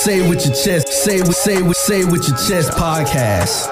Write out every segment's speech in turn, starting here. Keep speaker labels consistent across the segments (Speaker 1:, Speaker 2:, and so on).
Speaker 1: Say with your chest. Say with say with say with your chest podcast.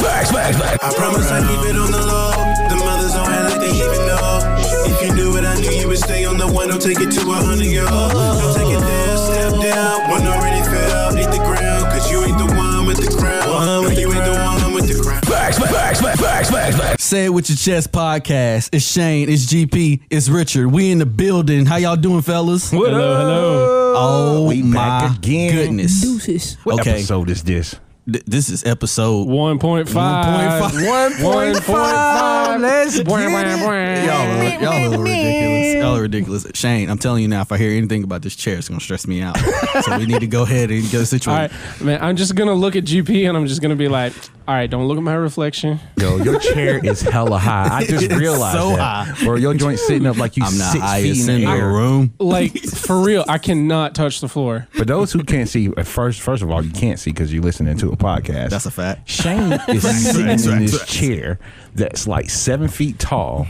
Speaker 1: Facts, back, back.
Speaker 2: I promise I keep it on the low. The mothers don't act like they even know. If you knew it, I knew you would stay on the one. Don't take it to a hundred year old. Don't take it there, step down. One already fell, hit the ground. Cause you ain't the one with the crown. No, you ain't the one with the crown.
Speaker 1: Facts, facts, facts, facts, facts, facts. Say it with your chest podcast. It's Shane, it's GP, it's Richard. We in the building. How y'all doing, fellas?
Speaker 3: What hello, hello.
Speaker 1: Oh
Speaker 4: We
Speaker 1: my
Speaker 4: back again.
Speaker 1: goodness.
Speaker 5: Deuces.
Speaker 4: What
Speaker 1: Okay.
Speaker 4: episode is this?
Speaker 1: Th- this is episode
Speaker 3: 1.5.
Speaker 1: 1.5.
Speaker 4: Let's
Speaker 3: Bwah, bwah, bwah.
Speaker 1: Y'all are, y'all are ridiculous. Y'all are ridiculous. Shane, I'm telling you now, if I hear anything about this chair, it's gonna stress me out. so we need to go ahead and get a
Speaker 3: All
Speaker 1: situation.
Speaker 3: right, man. I'm just gonna look at GP and I'm just gonna be like, all right, don't look at my reflection.
Speaker 4: Yo, your chair is hella high. I just
Speaker 1: It's
Speaker 4: realized
Speaker 1: so
Speaker 4: that.
Speaker 1: high.
Speaker 4: Bro, your joint sitting up like you
Speaker 1: I'm not
Speaker 4: six
Speaker 1: highest
Speaker 4: feet in
Speaker 1: in
Speaker 4: the
Speaker 1: the
Speaker 4: air.
Speaker 1: room.
Speaker 3: Like for real, I cannot touch the floor.
Speaker 4: For those who can't see, at first, first of all, you can't see because you're listening to a podcast.
Speaker 1: That's a fact.
Speaker 4: Shane is sitting
Speaker 1: facts,
Speaker 4: in this
Speaker 1: facts.
Speaker 4: chair that's like seven feet tall,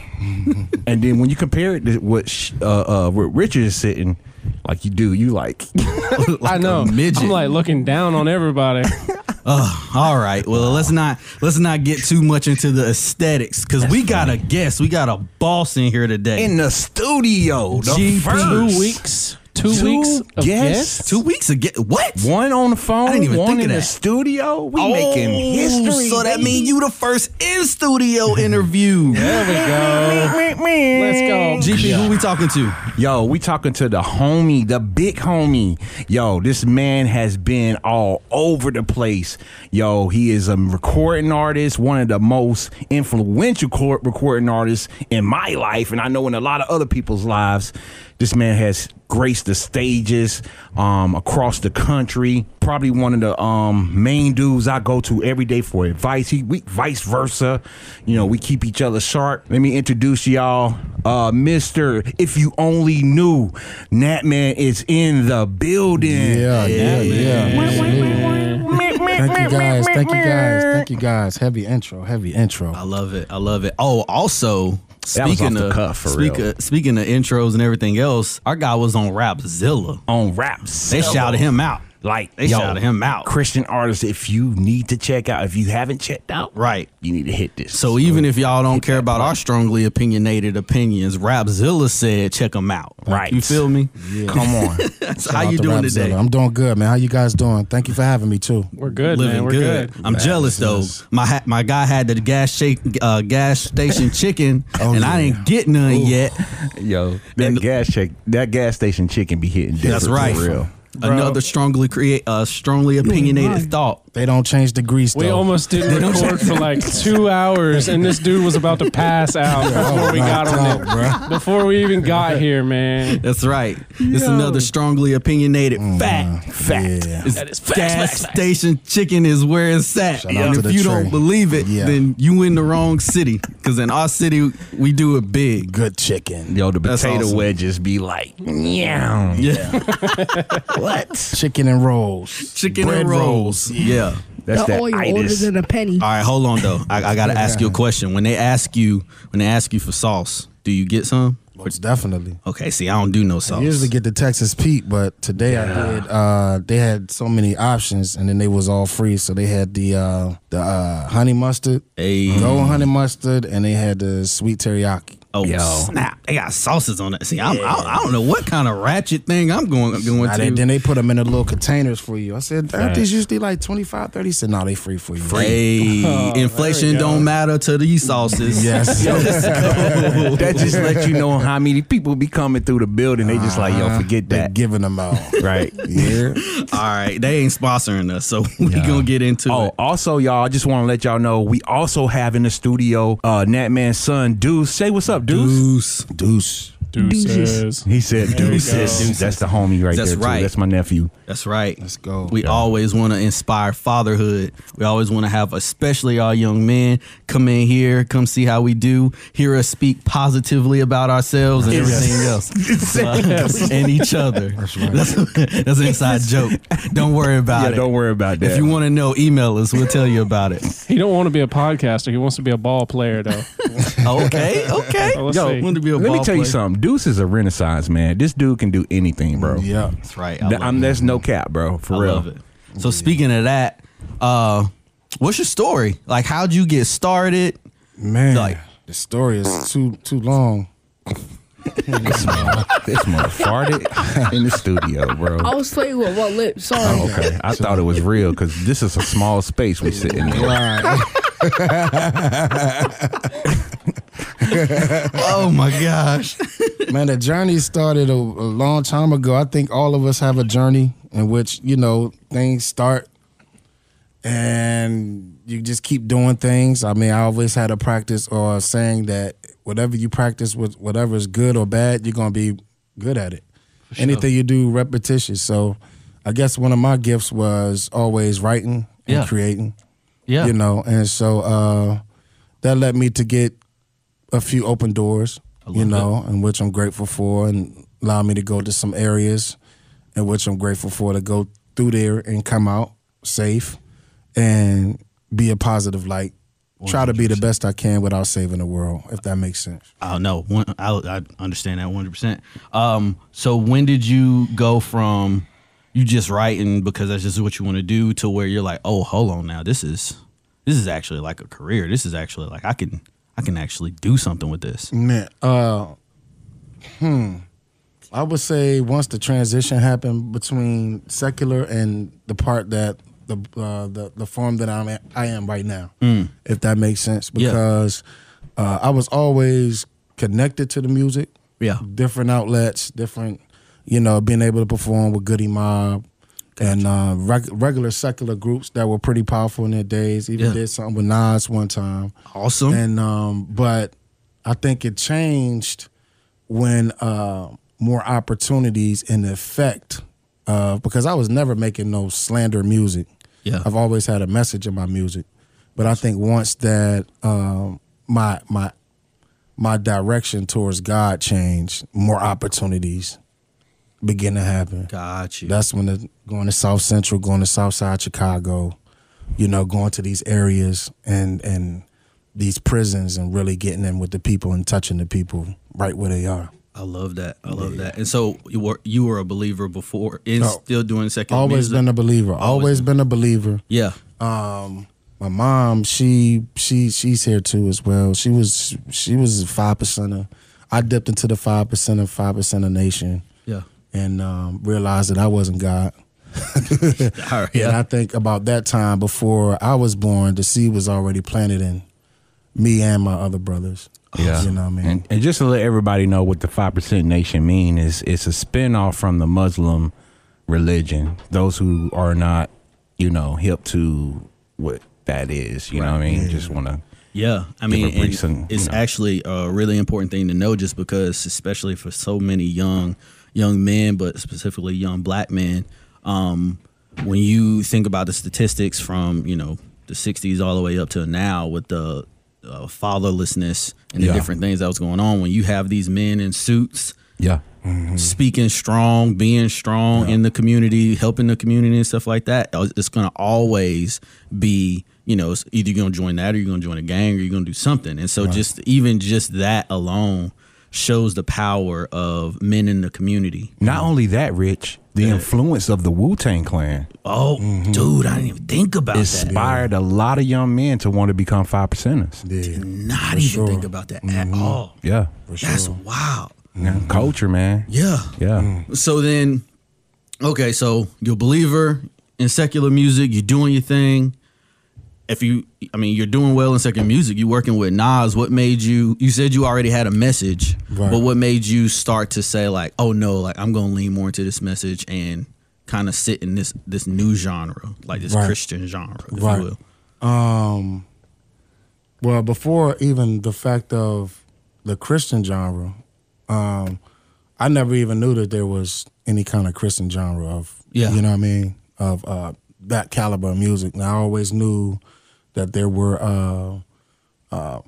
Speaker 4: and then when you compare it to what sh- uh, uh, where Richard is sitting, like you do, you like
Speaker 3: I know.
Speaker 1: midget.
Speaker 3: I'm like looking down on everybody.
Speaker 1: All right. Well, let's not let's not get too much into the aesthetics because we got a guest. We got a boss in here today.
Speaker 4: in the studio. The
Speaker 1: GP.
Speaker 4: first.
Speaker 3: Two weeks. Two,
Speaker 4: Two
Speaker 3: weeks of
Speaker 4: guests?
Speaker 3: guests.
Speaker 1: Two weeks ago. What?
Speaker 4: One on the phone,
Speaker 1: I didn't even
Speaker 4: one
Speaker 1: think
Speaker 4: in
Speaker 1: of
Speaker 4: the studio. We oh, making history.
Speaker 1: So that
Speaker 4: baby.
Speaker 1: means you the first in studio interview.
Speaker 3: There we go. Let's go.
Speaker 1: GP, who we talking to?
Speaker 4: Yo, we talking to the homie, the big homie. Yo, this man has been all over the place. Yo, he is a recording artist, one of the most influential cor- recording artists in my life, and I know in a lot of other people's lives. This man has graced the stages um, across the country. Probably one of the um, main dudes I go to every day for advice. He, we, vice versa. You know, we keep each other sharp. Let me introduce y'all, uh, Mister. If you only knew, Natman is in the building.
Speaker 5: Yeah, yeah, yeah. Thank you guys. Thank you guys. Thank you guys. Heavy intro. Heavy intro.
Speaker 1: I love it. I love it. Oh, also
Speaker 4: That was
Speaker 1: speaking of
Speaker 4: cuff, for
Speaker 1: speak- uh, speaking of intros and everything else, our guy was on Rapzilla.
Speaker 4: On rap,
Speaker 1: They shouted him out.
Speaker 4: Like
Speaker 1: They
Speaker 4: yo,
Speaker 1: shouted him out.
Speaker 4: Christian artists. If you need to check out, if you haven't checked out,
Speaker 1: Right.
Speaker 4: you need to hit this.
Speaker 1: So even if y'all don't care about our strongly opinionated opinions, Rapzilla said check them out.
Speaker 4: Right.
Speaker 1: You feel me? Yeah.
Speaker 4: come on.
Speaker 1: That's how you
Speaker 5: to
Speaker 1: doing
Speaker 5: Rapzilla.
Speaker 1: today?
Speaker 5: I'm doing good, man. How you guys doing? Thank you for having me too.
Speaker 3: We're good,
Speaker 1: Living
Speaker 3: man. We're
Speaker 1: good.
Speaker 3: good.
Speaker 1: I'm jealous though.
Speaker 5: yes.
Speaker 1: My ha- my guy had the gas shake uh, gas station chicken,
Speaker 5: Oh,
Speaker 1: and I
Speaker 5: yeah.
Speaker 1: didn't get none yet.
Speaker 4: Yo, that
Speaker 1: And-
Speaker 4: gas check, that gas station chicken be hitting.
Speaker 1: That's
Speaker 4: different,
Speaker 1: right.
Speaker 4: For real.
Speaker 1: Another strongly create uh, strongly opinionated thought.
Speaker 5: They don't change the grease
Speaker 3: We
Speaker 5: though.
Speaker 3: almost didn't record for like two hours, and this dude was about to pass out before we got on
Speaker 5: knocked
Speaker 3: it.
Speaker 5: out,
Speaker 3: Before we even got here, man.
Speaker 1: That's right. It's another strongly opinionated fact. Fact.
Speaker 5: Mm, yeah.
Speaker 1: It's
Speaker 3: That is facts,
Speaker 1: gas
Speaker 3: facts, facts.
Speaker 1: station chicken is where it's at.
Speaker 5: Shout out
Speaker 1: and if you
Speaker 5: tray.
Speaker 1: don't believe it,
Speaker 5: Yeah.
Speaker 1: then you in the wrong city. Because in our city, we do it big.
Speaker 5: Good chicken.
Speaker 4: Yo, the potato
Speaker 1: awesome.
Speaker 4: wedges be like, yeah,
Speaker 1: Yeah.
Speaker 4: what?
Speaker 5: Chicken and rolls.
Speaker 1: chicken
Speaker 5: Bread
Speaker 1: and rolls. Yeah.
Speaker 4: That's
Speaker 6: the
Speaker 4: that
Speaker 6: oil older than a penny.
Speaker 1: All right, hold on though. I, I gotta ask you a question. When they ask you, when they ask you for sauce, do you get some?
Speaker 5: Most definitely.
Speaker 1: Okay, see, I don't do no sauce.
Speaker 5: I
Speaker 1: sauce.
Speaker 5: usually get the Texas Pete, but today I did. Uh, they had so many options, and then they was all free. So they had the uh, the uh, honey mustard,
Speaker 1: Hey.
Speaker 5: gold honey mustard, and they had the sweet teriyaki.
Speaker 1: Oh
Speaker 4: Yo.
Speaker 1: snap! They got sauces on it. See, I'm, I, I don't know what kind of ratchet thing I'm going going
Speaker 5: Now
Speaker 1: to.
Speaker 5: they, then they put them in the little containers for you. I said, aren't
Speaker 3: Facts.
Speaker 5: these usually like 25, 30? He said, no, they free for you.
Speaker 1: Hey,
Speaker 3: Oh,
Speaker 1: inflation
Speaker 3: there we go.
Speaker 1: don't matter to these sauces.
Speaker 5: Yes.
Speaker 4: that just lets you know how many people be coming through the building. They just like, yo, forget
Speaker 5: They're
Speaker 4: that.
Speaker 5: giving them out.
Speaker 4: Right.
Speaker 5: Yeah.
Speaker 1: All right, they ain't sponsoring us, so we gonna get into
Speaker 4: Oh,
Speaker 1: it.
Speaker 4: also, y'all, I just want to let y'all know we also have in the studio uh Natman's son, Deuce. Say what's up, Deuce.
Speaker 5: Deuce.
Speaker 3: Deuces.
Speaker 4: He said
Speaker 3: There we
Speaker 4: Deuces. That's the homie right
Speaker 1: That's
Speaker 4: there. too.
Speaker 1: right.
Speaker 4: That's my nephew.
Speaker 1: That's right.
Speaker 5: Let's go.
Speaker 1: We always want to inspire fatherhood. We always want to have, especially our young men, come in here, come see how we do, hear us speak positively about ourselves and everything else, Uh, and each other. That's
Speaker 5: right.
Speaker 1: That's, that's an inside joke. Don't worry about
Speaker 4: Yeah,
Speaker 1: it.
Speaker 4: don't worry about that.
Speaker 1: If you want to know, email us. We'll tell you about it.
Speaker 3: He don't want to be a podcaster. He wants to be a ball player, though.
Speaker 1: Okay, okay.
Speaker 3: Let's
Speaker 1: Yo, want to be a
Speaker 4: Let me
Speaker 1: ball
Speaker 4: tell you something. Deuce is a renaissance man. This dude can do anything, bro.
Speaker 5: Yeah.
Speaker 1: That's right. I
Speaker 4: Th-
Speaker 1: love
Speaker 4: I'm,
Speaker 1: it.
Speaker 4: there's no cap, bro. For
Speaker 1: I
Speaker 4: real.
Speaker 1: love it. So speaking of that, uh, what's your story? Like, how'd you get started?
Speaker 5: Man,
Speaker 1: Like-
Speaker 5: the story is too too long.
Speaker 4: This mother farted in the studio, bro.
Speaker 6: I was playing with one lip. Sorry.
Speaker 4: Oh, okay. I thought it was real because this is a small space we sit in. There.
Speaker 1: Oh my gosh.
Speaker 5: Man, the journey started a, a long time ago. I think all of us have a journey in which, you know, things start and you just keep doing things. I mean, I always had a practice or a saying that whatever you practice with whatever is good or bad, you're going to be good at it. Anything you do repetitious. So I guess one of my gifts was always writing and
Speaker 1: Yeah.
Speaker 5: creating.
Speaker 1: Yeah.
Speaker 5: You know, and so uh that led me to get a few open doors, you know, and which I'm grateful for and allowed me to go to some areas in which I'm grateful for to go through there and come out safe and be a positive light. Try to be the best I can without saving the world, if that makes sense.
Speaker 1: I know. One, I, I understand that 100%. Um, so when did you go from you just writing because that's just what you want to do to where you're like, oh, hold on now, this is this is actually like a career. This is actually like I can I can actually do something with this.
Speaker 5: Man, uh, hmm. I would say once the transition happened between secular and the part that the uh, the the form that I'm at, I am right now, if that makes sense,
Speaker 1: Yeah.
Speaker 5: because uh, I was always connected to the music,
Speaker 1: Yeah.
Speaker 5: different outlets, different, you know, being able to perform with Goodie Mob. And uh, reg- regular secular groups that were pretty powerful in their days. Even
Speaker 1: Yeah.
Speaker 5: did something with Nas one time.
Speaker 1: Awesome.
Speaker 5: And um, but I think it changed when uh, more opportunities and the effect of because I was never making no slander music.
Speaker 1: Yeah.
Speaker 5: I've always had a message in my music, but I think once that um, my my my direction towards God changed, more opportunities begin to happen.
Speaker 1: Got you.
Speaker 5: That's when the, going to South Central, going to South Side Chicago, you know, going to these areas and and these prisons and really getting in with the people and touching the people right where they are.
Speaker 1: I love that. I love that. And so you were you were a believer before and
Speaker 5: Oh.
Speaker 1: still doing second
Speaker 5: Always
Speaker 1: music?
Speaker 5: been a believer. Always been a believer.
Speaker 1: Yeah.
Speaker 5: Um, my mom, she she she's here too as well. She was she was a five percenter. I dipped into the five percent of five percent of nation
Speaker 1: Yeah.
Speaker 5: and um, realized that I wasn't God.
Speaker 1: Yeah.
Speaker 5: And I think about that time before I was born, the seed was already planted in me and my other brothers.
Speaker 4: Yeah,
Speaker 5: You know what I mean?
Speaker 4: And, and just to let everybody know what the Five Percent Nation mean is, it's a spinoff from the Muslim religion. Those who are not, you know, hip to what that is. You know what I mean? Just want to.
Speaker 1: Yeah, I mean,
Speaker 4: Different briefs
Speaker 1: and
Speaker 4: and, you
Speaker 1: it's
Speaker 4: know.
Speaker 1: actually a really important thing to know, just because, especially for so many young young men, but specifically young black men, um, when you think about the statistics from you know the '60s all the way up to now, with the uh, fatherlessness and the
Speaker 5: Yeah.
Speaker 1: different things that was going on, when you have these men in suits
Speaker 4: Yeah.
Speaker 1: speaking strong, being strong in the community, helping the community and stuff like that, uh, it's going to always be, you know, it's either you're going to join that or you're going to join a gang or you're going to do something. And so just even just that alone shows the power of men in the community.
Speaker 4: Not only that, Rich, the influence of the Wu Tang Clan
Speaker 1: Oh, mm-hmm. dude, I didn't even think about that.
Speaker 4: inspired a lot of young men to want to become five percenters.
Speaker 5: Yeah.
Speaker 1: Not even
Speaker 5: sure.
Speaker 1: think about that at mm-hmm. all.
Speaker 4: Yeah.
Speaker 1: That's wild.
Speaker 4: Yeah. Mm-hmm. Culture, man.
Speaker 1: Yeah.
Speaker 4: Yeah. Mm.
Speaker 1: So then, okay, so you're a believer in secular music. You're doing your thing. If you, I mean, you're doing well in secular music. You're working with Nas. What made you? You said you already had a message,
Speaker 5: Right.
Speaker 1: but what made you start to say like, oh no, like I'm gonna lean more into this message and kind of sit in this this new genre, like this
Speaker 5: Right.
Speaker 1: Christian genre, if
Speaker 5: Right.
Speaker 1: you will.
Speaker 5: Um, well, before even the fact of the Christian genre, um, I never even knew that there was any kind of Christian genre of,
Speaker 1: Yeah.
Speaker 5: you know what I mean, of uh, that caliber of music. And I always knew that there were uh, uh,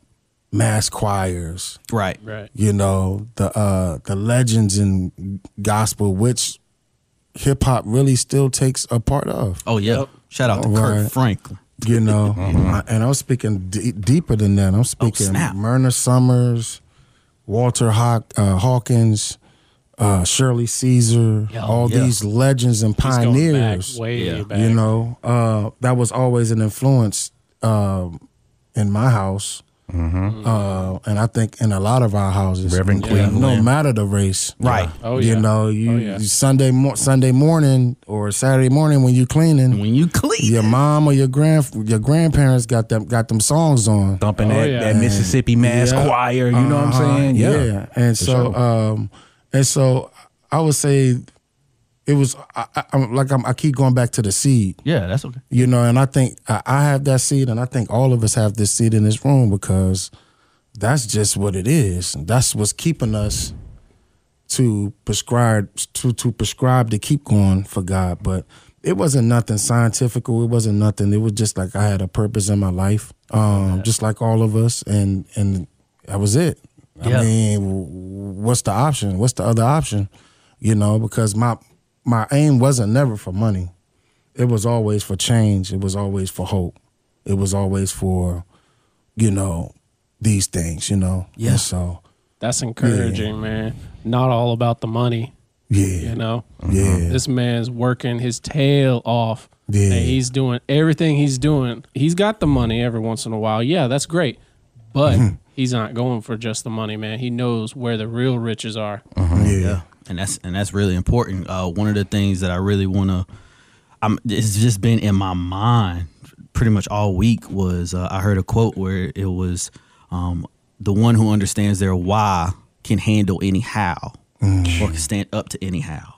Speaker 5: mass choirs,
Speaker 1: Right.
Speaker 3: Right.
Speaker 5: you know, the uh, the legends in gospel, which hip hop really still takes a part of.
Speaker 1: Oh yeah. Shout out to
Speaker 5: Right.
Speaker 1: Kirk Franklin.
Speaker 5: You know, I- and I'm speaking d- deeper than that. I'm speaking
Speaker 1: snap.
Speaker 5: Myrna Summers, Walter Hawk, uh, Hawkins, uh, Shirley Caesar, all
Speaker 1: yeah.
Speaker 5: these legends and pioneers.
Speaker 3: back, way
Speaker 1: Yeah.
Speaker 3: back.
Speaker 5: You know, uh, that was always an influence um, in my house. Uh, and I think in a lot of our houses,
Speaker 4: Reverend
Speaker 5: no-
Speaker 4: Queen
Speaker 5: no matter the race,
Speaker 1: Right.
Speaker 3: Oh
Speaker 5: you know, you
Speaker 3: Oh, yeah.
Speaker 5: you Sunday mo- Sunday morning or Saturday morning when you cleaning,
Speaker 1: When you clean,
Speaker 5: your mom or your grand your grandparents got them got them songs on.
Speaker 4: Thumping
Speaker 3: Oh,
Speaker 4: that,
Speaker 3: yeah.
Speaker 4: that Mississippi Mass
Speaker 5: Yeah.
Speaker 4: Choir. You know what I'm
Speaker 5: Uh-huh.
Speaker 4: saying?
Speaker 5: Yeah. And so
Speaker 4: sure.
Speaker 5: um and so I would say it was I, I'm like I'm, I keep going back to the seed,
Speaker 1: yeah, that's okay.
Speaker 5: you know, and I think I, I have that seed, and I think all of us have this seed in this room because that's just what it is. That's what's keeping us to prescribe to to prescribe to keep going for God. But it wasn't nothing scientific. It wasn't nothing. It was just like I had a purpose in my life, um, just like all of us, and and that was it.
Speaker 1: Yeah.
Speaker 5: I mean, what's the option? What's the other option? You know, because my my aim wasn't never for money. It was always for change. It was always for hope. It was always for, you know, these things. You know.
Speaker 1: Yeah.
Speaker 5: And so
Speaker 3: That's encouraging, man. Not all about the money,
Speaker 5: yeah,
Speaker 3: you know.
Speaker 5: yeah, uh-huh.
Speaker 3: This man's working his tail off.
Speaker 5: Yeah.
Speaker 3: And he's doing everything he's doing. He's got the money every once in a while. Yeah, that's great. But he's not going for just the money, man. He knows where the real riches are. Uh-huh.
Speaker 5: yeah.
Speaker 1: Yeah, and that's and that's really important. Uh, one of the things that I really want to, I'm it's just been in my mind pretty much all week was uh, I heard a quote where it was, um, the one who understands their why can handle any how or can stand up to any how.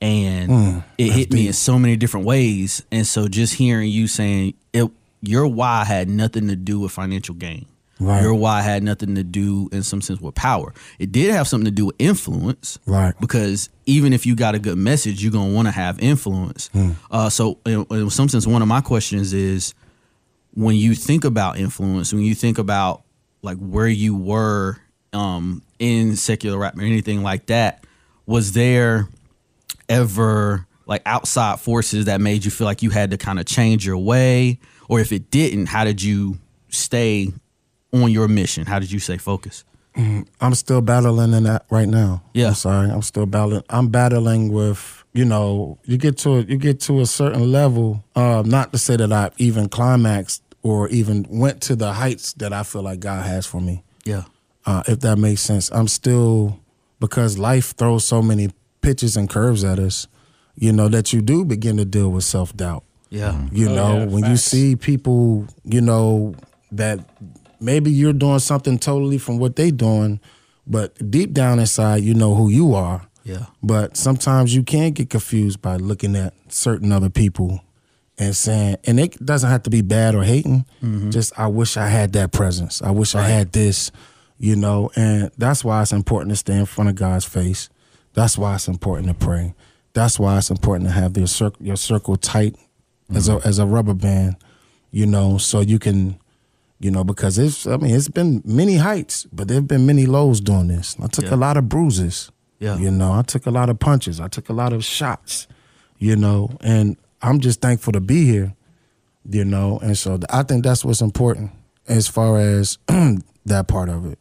Speaker 1: And it hit me in so many different ways. And so just hearing you saying it, your why had nothing to do with financial gain.
Speaker 5: Right.
Speaker 1: Your why had nothing to do, in some sense, with power. It did have something to do with influence,
Speaker 5: Right.
Speaker 1: Because even if you got a good message, you're gonna want to have influence. Uh, so, in, in some sense, one of my questions is, when you think about influence, when you think about like where you were um, in secular rap or anything like that, was there ever like outside forces that made you feel like you had to kind of change your way, or if it didn't, how did you stay on your mission? How did you say focus?
Speaker 5: I'm still battling in that right now.
Speaker 1: Yeah.
Speaker 5: I'm sorry. I'm still battling. I'm battling with, you know, you get to a, you get to a certain level. Uh, not to say that I even climaxed or even went to the heights that I feel like God has for me.
Speaker 1: Yeah,
Speaker 5: Uh, if that makes sense. I'm still because life throws so many pitches and curves at us, you know, that you do begin to deal with self doubt.
Speaker 1: yeah,
Speaker 5: You
Speaker 3: Oh,
Speaker 5: know,
Speaker 3: yeah,
Speaker 5: when you see people, you know, that maybe you're doing something totally from what they doing, but deep down inside, you know who you are.
Speaker 1: yeah,
Speaker 5: But sometimes you can get confused by looking at certain other people and saying, and it doesn't have to be bad or hating. Mm-hmm. Just, I wish I had that presence. I wish I had this, you know. And that's why it's important to stay in front of God's face. That's why it's important to pray. That's why it's important to have your circle, your circle tight as a mm-hmm. as a rubber band, you know, so you can, you know, because it's. I mean, it's been many heights, but there've been many lows doing this. I took
Speaker 1: Yeah.
Speaker 5: a lot of bruises.
Speaker 1: Yeah.
Speaker 5: You know, I took a lot of punches. I took a lot of shots, you know, and I'm just thankful to be here, you know, and so I think that's what's important as far as that part of it.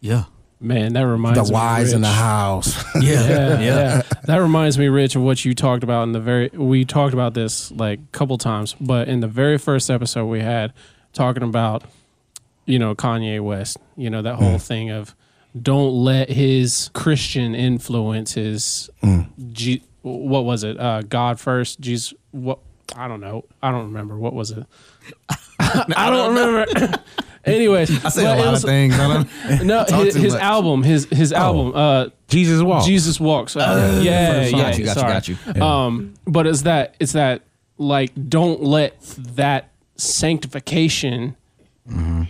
Speaker 1: yeah,
Speaker 3: Man, that reminds
Speaker 5: The
Speaker 3: me.
Speaker 5: whys in the house.
Speaker 1: yeah,
Speaker 3: yeah,
Speaker 1: yeah,
Speaker 3: yeah. That reminds me, Rich, of what you talked about in the very. We talked about this like a couple times, but in the very first episode we had, talking about, you know, Kanye West. You know that whole thing of, don't let his Christian influence his, G, what was it? Uh, God first, Jesus. What I don't know. I don't remember. What was it? I don't remember. Anyways,
Speaker 1: I say a lot
Speaker 3: was-
Speaker 1: of things. I don't,
Speaker 3: No, his, his album, his his album, uh,
Speaker 4: Jesus walk.
Speaker 3: Jesus walks. Uh, yeah,
Speaker 1: first
Speaker 3: yeah.
Speaker 1: Got you, got you,
Speaker 3: sorry.
Speaker 1: got you.
Speaker 3: Um, but it's that it's that like don't let that sanctification mm-hmm.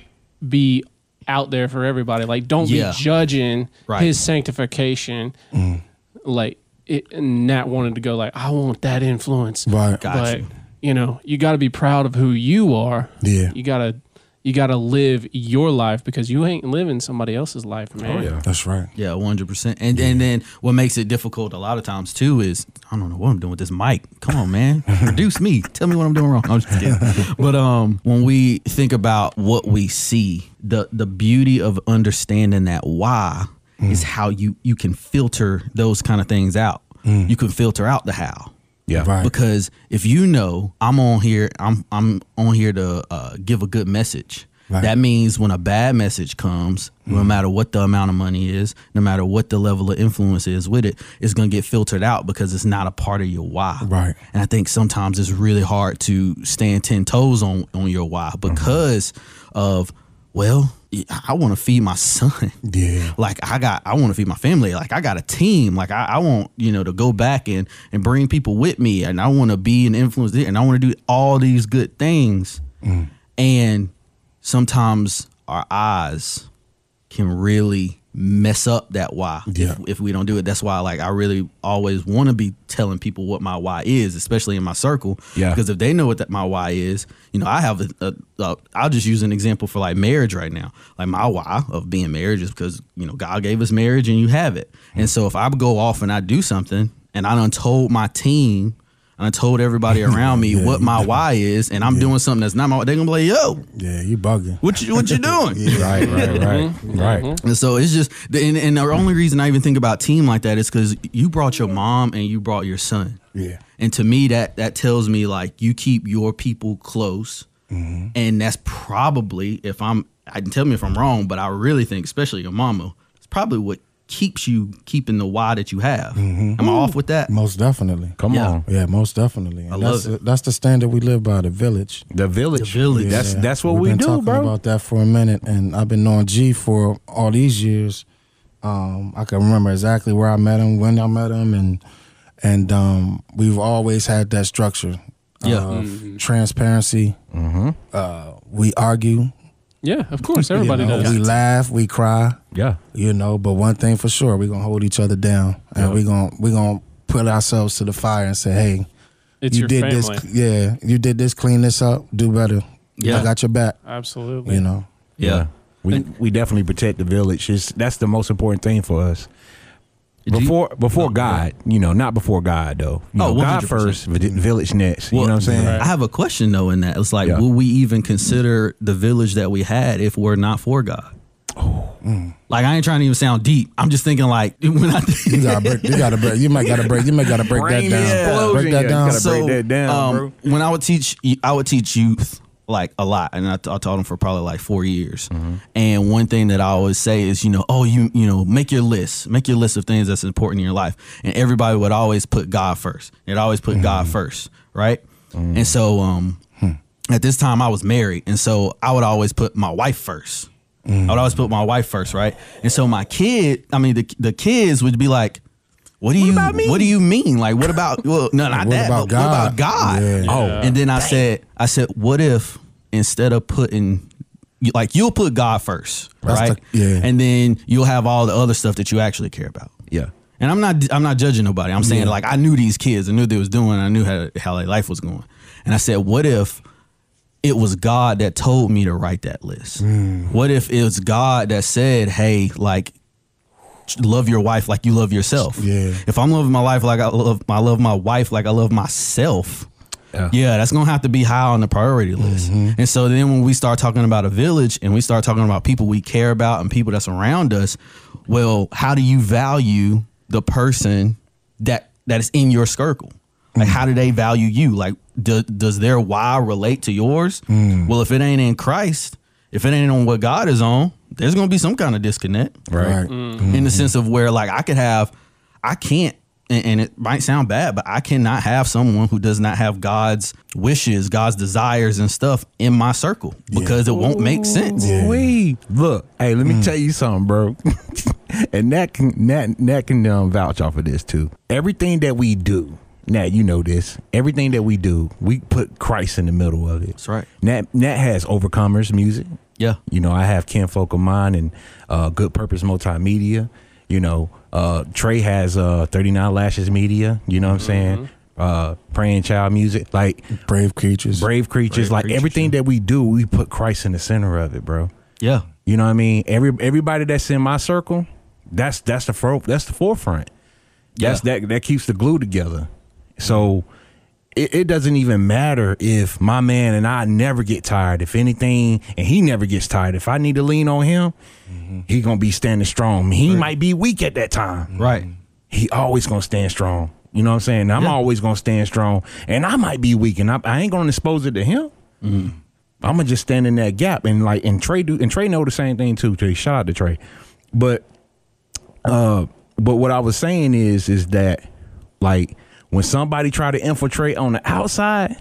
Speaker 3: be out there for everybody. Like don't
Speaker 1: Yeah.
Speaker 3: be judging
Speaker 1: Right.
Speaker 3: his sanctification. Mm-hmm. Like it, and Nat wanted to go like I want that influence,
Speaker 5: Right.
Speaker 1: Got
Speaker 3: but
Speaker 1: you
Speaker 3: know you got to be proud of who you are.
Speaker 5: Yeah.
Speaker 3: you got to you got to live your life because you ain't living somebody else's life, man.
Speaker 4: Oh yeah.
Speaker 5: That's right.
Speaker 1: Yeah, one hundred percent. And and then what makes it difficult a lot of times too is I don't know what I'm doing with this mic. Come on, man, produce me. Tell me what I'm doing wrong. I'm just kidding. but um, when we think about what we see, the the beauty of understanding that why is how you you can filter those kind of things out. You can filter out the how.
Speaker 4: Yeah.
Speaker 5: Right.
Speaker 1: Because if you know I'm on here, I'm I'm on here to uh, give a good message.
Speaker 5: Right.
Speaker 1: That means when a bad message comes, no matter what the amount of money is, no matter what the level of influence is with it, it's gonna get filtered out because it's not a part of your why.
Speaker 5: Right.
Speaker 1: And I think sometimes it's really hard to stand ten toes on on your why because of well, I want to feed my son.
Speaker 5: Yeah.
Speaker 1: Like I got, I want to feed my family. Like I got a team. Like I, I want, you know, to go back and and bring people with me, and I want to be an influence, and I want to do all these good things. Mm. And sometimes our eyes can really mess up that why
Speaker 5: Yeah.
Speaker 1: if, if we don't do it. That's why, like, I really always want to be telling people what my why is, especially in my circle.
Speaker 4: Yeah.
Speaker 1: Because if they know what that my why is, you know, I have a, a, a. I'll just use an example for like marriage right now. Like my why of being married is because you know God gave us marriage and you have it. And so if I go off and I do something and I done told my team. And I told everybody around me
Speaker 5: Yeah,
Speaker 1: what my
Speaker 5: done.
Speaker 1: why is, and I'm doing something that's not my. They're gonna be like, "Yo,
Speaker 5: Yeah, you bugging.
Speaker 1: what you what you doing?"
Speaker 4: Right. Right. Right. Right.
Speaker 1: And so it's just, and, and the only reason I even think about team like that is because you brought your mom and you brought your son.
Speaker 5: Yeah.
Speaker 1: And to me, that that tells me like you keep your people close,
Speaker 5: Mm-hmm.
Speaker 1: and that's probably if I'm, I can tell me if I'm wrong, but I really think, especially your mama, it's probably what keeps you keeping the why that you have. Am I off with that?
Speaker 5: Most definitely.
Speaker 4: Come
Speaker 1: Yeah.
Speaker 4: on.
Speaker 5: Yeah, most definitely. And
Speaker 1: I love
Speaker 5: that's
Speaker 1: it.
Speaker 5: that's the standard we live by, the village.
Speaker 4: The village.
Speaker 1: The village.
Speaker 4: That's
Speaker 5: Yeah.
Speaker 4: that's what
Speaker 5: We've
Speaker 4: we
Speaker 5: been
Speaker 4: do,
Speaker 5: talking
Speaker 4: bro.
Speaker 5: about that for a minute, and I've been knowing G for all these years. Um, I can remember exactly where I met him, when I met him, and and um, we've always had that structure.
Speaker 1: Yeah.
Speaker 5: of transparency. Uh, we argue.
Speaker 3: Yeah, of course,
Speaker 5: you
Speaker 3: everybody
Speaker 5: know,
Speaker 3: does.
Speaker 5: We laugh. We cry.
Speaker 4: yeah.
Speaker 5: You know, but one thing for sure, we're gonna hold each other down, and we're gonna we're gonna put ourselves to the fire and say, "Hey,
Speaker 3: It's
Speaker 5: you
Speaker 3: your
Speaker 5: did
Speaker 3: family.
Speaker 5: this. Yeah, you did this. Clean this up. Do better.
Speaker 1: Yeah.
Speaker 5: I got your back.
Speaker 3: Absolutely.
Speaker 5: You know."
Speaker 1: Yeah.
Speaker 4: We we definitely protect the village. It's, that's the most important thing for us.
Speaker 1: Did you-
Speaker 4: Before before God, you know, not before God though. You
Speaker 1: Oh,
Speaker 4: know, God first, village next. you know what I'm saying?
Speaker 3: Right.
Speaker 1: I have a question though in that. It's like,
Speaker 4: Yeah.
Speaker 1: will we even consider the village that we had if we're not for God?
Speaker 4: Oh.
Speaker 1: Like I ain't trying to even sound deep. I'm just thinking like when I
Speaker 5: You gotta break. You gotta break. You might gotta break. You might gotta break that down.
Speaker 4: explosion.
Speaker 5: Break that
Speaker 4: Yeah, you
Speaker 5: down.
Speaker 4: gotta break that down,
Speaker 1: um,
Speaker 4: bro.
Speaker 1: When I would teach, I would teach youth like a lot, and I, I taught them for probably like four years.
Speaker 4: Mm-hmm.
Speaker 1: And one thing that I always say is, you know, oh, you you know, make your list, make your list of things that's important in your life, and everybody would always put God first. They'd always put
Speaker 4: Mm-hmm.
Speaker 1: God first, right? And so, um,
Speaker 4: Hmm.
Speaker 1: at this time I was married, and so I would always put my wife first. I would always put my wife first, right? And so my kid, I mean, the the kids would be like. What do you
Speaker 4: about me?
Speaker 1: What do you mean? Like what about well no not
Speaker 5: What
Speaker 1: that
Speaker 5: about
Speaker 1: but what about
Speaker 5: God?
Speaker 1: God?
Speaker 5: Yeah.
Speaker 4: Oh,
Speaker 1: And then I said, I said, what if instead of putting, like you'll put God first,
Speaker 5: That's
Speaker 1: right?
Speaker 5: the- yeah.
Speaker 1: And then you'll have all the other stuff that you actually care about.
Speaker 4: yeah.
Speaker 1: And I'm not, I'm not judging nobody. I'm saying
Speaker 5: Yeah.
Speaker 1: like I knew these kids, I knew what they was doing, I knew how how their life was going. And I said, what if it was God that told me to write that list?
Speaker 5: Mm.
Speaker 1: What if it was God that said, hey, like love your wife like you love yourself.
Speaker 5: Yeah.
Speaker 1: If I'm loving my life like I love I love my wife like I love myself.
Speaker 4: Yeah.
Speaker 1: Yeah, that's gonna have to be high on the priority list. Mm-hmm. And so then when we start talking about a village and we start talking about people we care about and people that's around us, well, how do you value the person that that is in your circle? Like, how do they value you? Like, do, does their why relate to yours? Mm. Well, if it ain't in Christ, if it ain't on what God is on, there's gonna be some kind of disconnect
Speaker 4: Right.
Speaker 5: Right.
Speaker 1: in the sense of where like I could have, I can't, and, and it might sound bad, but I cannot have someone who does not have God's wishes, God's desires and stuff in my circle because it won't make sense.
Speaker 4: Wee. Look, hey, let me tell you something, bro. and that can that that can um, vouch off of this too. Everything that we do, Nat, you know this. Everything that we do, we put Christ in the middle of it.
Speaker 1: That's right.
Speaker 4: Nat Nat has overcomers music.
Speaker 1: Yeah.
Speaker 4: You know, I have Ken Folk of Mine and uh, Good Purpose Multimedia. You know, uh, Trey has uh, 39 Lashes Media. You know what I'm saying? uh, praying child music, like
Speaker 5: Brave creatures.
Speaker 4: brave creatures,
Speaker 1: Brave
Speaker 4: like
Speaker 1: Creatures,
Speaker 4: everything
Speaker 1: yeah.
Speaker 4: that we do, we put Christ in the center of it, bro.
Speaker 1: Yeah.
Speaker 4: You know what I mean? Every everybody that's in my circle, that's that's the fro- that's the forefront. That's
Speaker 1: Yeah.
Speaker 4: that that keeps the glue together. So it, it doesn't even matter if my man and I never get tired. If anything, and he never gets tired. If I need to lean on him, mm-hmm. he gonna be standing strong. He might be weak at that time. Mm-hmm.
Speaker 1: Right.
Speaker 4: He always gonna stand strong. You know what I'm saying? I'm
Speaker 1: Yeah.
Speaker 4: always gonna stand strong, and I might be weak, and I, I ain't gonna expose it to him. Mm-hmm. I'm gonna just stand in that gap and like and Trey do and Trey know the same thing too. Trey, shout out to Trey, but uh, but what I was saying is is that like when somebody try to infiltrate on the outside.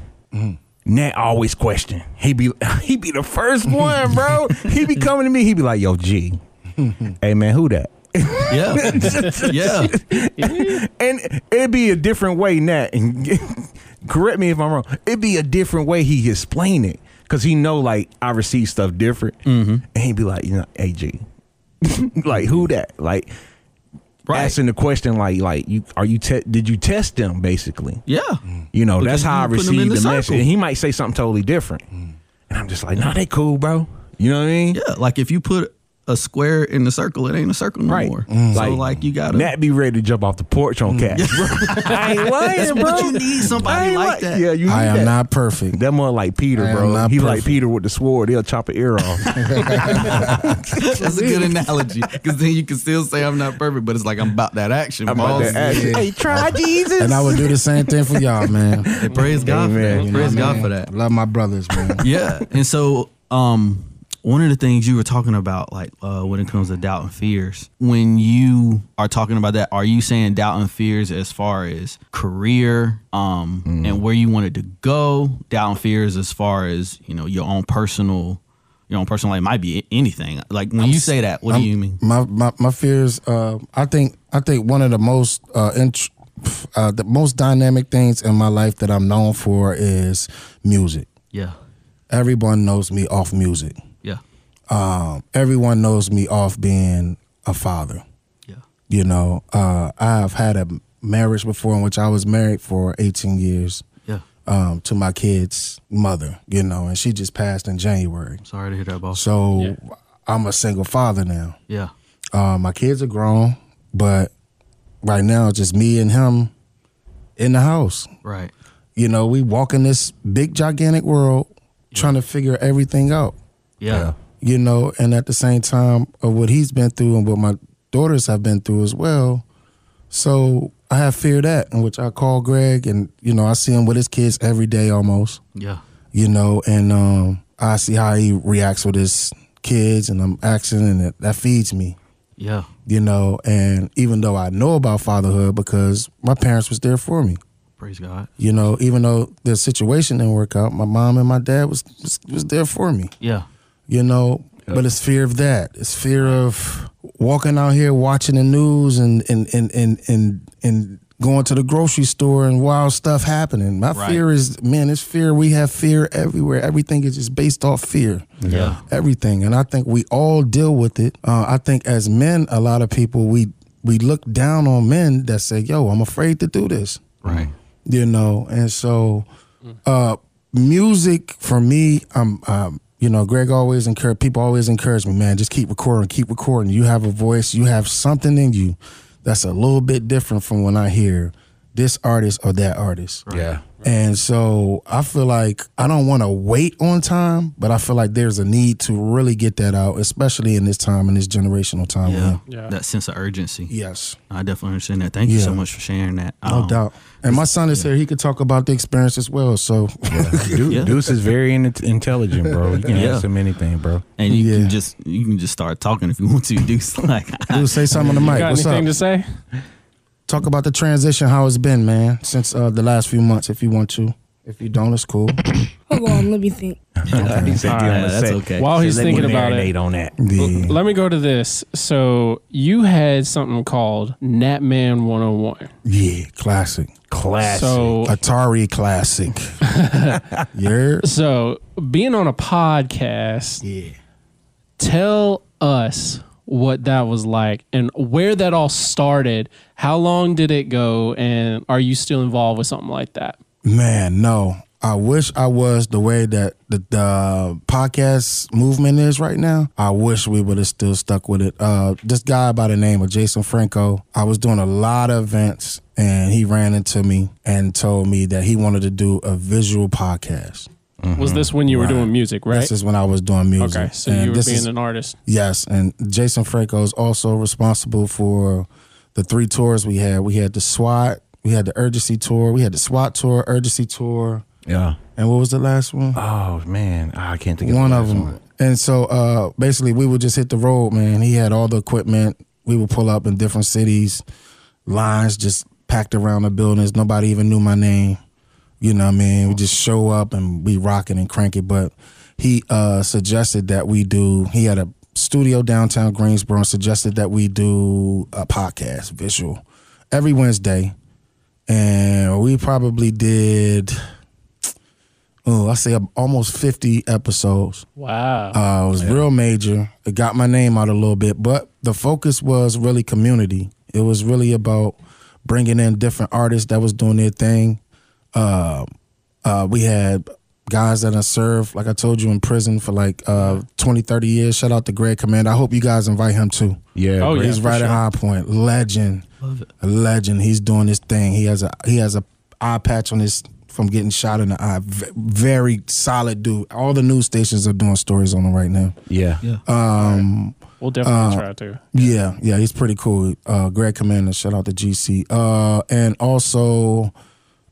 Speaker 4: Nat always question. He be he be the first one, bro. he be coming to me. He be like, "Yo, G, hey man, who that?"
Speaker 1: Yeah. yeah.
Speaker 4: and it'd be a different way, Nat. And correct me if I'm wrong. It'd be a different way he explain it because he know like I receive stuff different,
Speaker 1: Mm-hmm.
Speaker 4: and he'd be like, you know, AG, like who that? Like
Speaker 1: Right.
Speaker 4: asking the question, like like you are you te- did you test them basically?
Speaker 1: Yeah. Mm.
Speaker 4: You know,
Speaker 1: Because
Speaker 4: that's how I
Speaker 1: you put 'em in
Speaker 4: received
Speaker 1: the
Speaker 4: the, message. And he might say something totally different, mm. and I'm just like, nah, they cool, bro. You know what I mean?
Speaker 1: Yeah. Like if you put a square in the circle, it ain't a circle no
Speaker 4: Right.
Speaker 1: more.
Speaker 4: Mm.
Speaker 1: So
Speaker 4: Like,
Speaker 1: like you gotta
Speaker 4: Nat be ready to jump off the porch on cats. I ain't lying,
Speaker 1: That's
Speaker 4: bro.
Speaker 1: what you need, somebody
Speaker 4: I ain't
Speaker 1: like that.
Speaker 4: Yeah, you need
Speaker 5: I am
Speaker 4: that.
Speaker 5: not perfect.
Speaker 4: That more like Peter,
Speaker 5: I am
Speaker 4: bro.
Speaker 5: not
Speaker 4: He like. Peter with the sword. He'll chop an ear off.
Speaker 1: That's a good analogy because then you can still say I'm not perfect, but it's like I'm about that action.
Speaker 4: I'm about
Speaker 1: balls.
Speaker 4: to ask Hey, try Jesus.
Speaker 5: And I would do the same thing for y'all, man.
Speaker 1: Hey, praise God for
Speaker 4: Amen.
Speaker 1: that.
Speaker 4: You
Speaker 5: know
Speaker 1: Praise
Speaker 5: what I
Speaker 1: God
Speaker 5: mean?
Speaker 1: for that.
Speaker 5: Love my brothers, man.
Speaker 1: Yeah. And so, um, one of the things you were talking about, like uh, when it comes to doubt and fears, when you are talking about that, are you saying doubt and fears as far as career, um, and where you wanted to go? Doubt and fears as far as you know your own personal, your own personal life might be anything. Like when you say that, what do you mean?
Speaker 5: My my my fears. Uh, I think I think one of the most uh, int- uh, the most dynamic things in my life that I'm known for is music.
Speaker 1: Yeah.
Speaker 5: Everyone knows me off music.
Speaker 1: Yeah.
Speaker 5: Um, everyone knows me off being a father.
Speaker 1: Yeah.
Speaker 5: You know, uh, I've had a marriage before in which I was married for 18 years
Speaker 1: Yeah.
Speaker 5: um, to my kid's mother. You know, and she just passed in January.
Speaker 1: Sorry to hear that, boss.
Speaker 5: So
Speaker 3: Yeah.
Speaker 5: I'm a single father now.
Speaker 1: Yeah.
Speaker 5: Uh, my kids are grown, but right now it's just me and him in the house.
Speaker 1: Right.
Speaker 5: You know, we walk in this big gigantic world trying to figure everything out.
Speaker 1: Yeah.
Speaker 5: You know, and at the same time of what he's been through and what my daughters have been through as well. So I have fear that, in which I call Greg and, you know, I see him with his kids every day almost
Speaker 1: Yeah.
Speaker 5: you know, and um, I see how he reacts with his kids, and I'm asking, and that, that feeds me,
Speaker 1: Yeah.
Speaker 5: you know. And even though I know about fatherhood because my parents was there for me,
Speaker 1: Praise God.
Speaker 5: you know, even though the situation didn't work out, my mom and my dad was was, was there for me,
Speaker 1: Yeah.
Speaker 5: You know. But it's fear of that. It's fear of walking out here watching the news and and and and and, and going to the grocery store and wild stuff happening. My
Speaker 1: Right.
Speaker 5: fear is man, it's fear. We have fear everywhere. Everything is just based off fear.
Speaker 1: Yeah.
Speaker 5: Everything. And I think we all deal with it. Uh, I think as men, a lot of people we we look down on men that say, "Yo, I'm afraid to do this."
Speaker 1: Right.
Speaker 5: you know and so uh music for me i'm um you know greg always encourage people always encourage me man just keep recording keep recording. You have a voice you have something in you that's a little bit different from when i hear this artist or that artist.
Speaker 4: Yeah.
Speaker 5: And so i feel like i don't want to wait on time but i feel like there's a need to really get that out especially in this time in this generational time
Speaker 1: Yeah.
Speaker 3: Yeah.
Speaker 1: That sense of urgency.
Speaker 5: yes
Speaker 1: I definitely understand that. Thank you so much for sharing that.
Speaker 5: no
Speaker 1: Um,
Speaker 5: doubt and my son is here he could talk about the experience as well so
Speaker 4: Du-
Speaker 1: Yeah.
Speaker 4: Deuce is very in- intelligent, bro. You can
Speaker 1: Yeah.
Speaker 4: ask him anything, bro.
Speaker 1: And you
Speaker 5: Yeah.
Speaker 1: can just you can just start talking if you want to. Do like
Speaker 5: Dude, say something on the mic.
Speaker 3: Got
Speaker 5: What's
Speaker 3: anything
Speaker 5: up?
Speaker 3: to say?
Speaker 5: Talk about the transition, how it's been, man, since uh, the last few months. If you want to, if you don't, it's cool.
Speaker 6: Hold on, let me think.
Speaker 4: He said,
Speaker 3: All
Speaker 4: "You
Speaker 3: right,
Speaker 1: that's okay.
Speaker 3: While he's
Speaker 4: Let
Speaker 3: thinking about it,
Speaker 4: on that.
Speaker 5: Yeah.
Speaker 3: let me go to this. So you had something called Natman 101.
Speaker 5: yeah, classic,
Speaker 4: Classic.
Speaker 3: So
Speaker 5: Atari classic. yeah,
Speaker 3: so being on a podcast,
Speaker 5: yeah.
Speaker 3: tell us what that was like and where that all started. How long did it go, and are you still involved with something like that?
Speaker 5: Man, no. I wish I was the way that the, the podcast movement is right now. I wish we would have still stuck with it. Uh, this guy by the name of Jason Franco, I was doing a lot of events and he ran into me and told me that he wanted to do a visual podcast.
Speaker 3: Was this when you were
Speaker 5: Right.
Speaker 3: doing music, right?
Speaker 5: This is when I was doing music.
Speaker 3: okay, so
Speaker 5: And
Speaker 3: you were being
Speaker 5: is-
Speaker 3: an artist.
Speaker 5: Yes, and Jason Franco is also responsible for the three tours we had. We had the SWAT, we had the Urgency tour, we had the SWAT tour, Urgency tour,
Speaker 4: Yeah.
Speaker 5: and what was the last one?
Speaker 4: Oh man, I can't think of
Speaker 5: one
Speaker 4: the
Speaker 5: of them.
Speaker 4: one.
Speaker 5: And so uh, basically, we would just hit the road, man. He had all the equipment. We would pull up in different cities, lines just packed around the buildings. Nobody even knew my name. You know what I mean? We just show up and we rock it and crank it. But he uh, suggested that we do, he had a studio downtown Greensboro and suggested that we do a podcast, visual, every Wednesday. And we probably did, oh, I say almost 50 episodes.
Speaker 3: Wow.
Speaker 5: Uh, it was real major. It got my name out a little bit, but the focus was really community. It was really about bringing in different artists that was doing their thing. Uh, uh, we had guys that have served, like I told you, in prison for like uh, 20, 30 years. Shout out to Greg Command. I hope you guys invite him too.
Speaker 4: Yeah.
Speaker 3: Oh,
Speaker 4: great.
Speaker 3: yeah.
Speaker 5: He's right
Speaker 3: sure.
Speaker 5: at High Point. Legend.
Speaker 1: Love it.
Speaker 5: A legend. He's doing his thing. He has a he has a eye patch on his from getting shot in the eye. V- very solid dude. All the news stations are doing stories on him right now.
Speaker 4: Yeah.
Speaker 1: Yeah.
Speaker 5: Um,
Speaker 3: we'll definitely try to.
Speaker 5: yeah, yeah, he's pretty cool. Uh, Greg Commander, shout out to GC. Uh, and also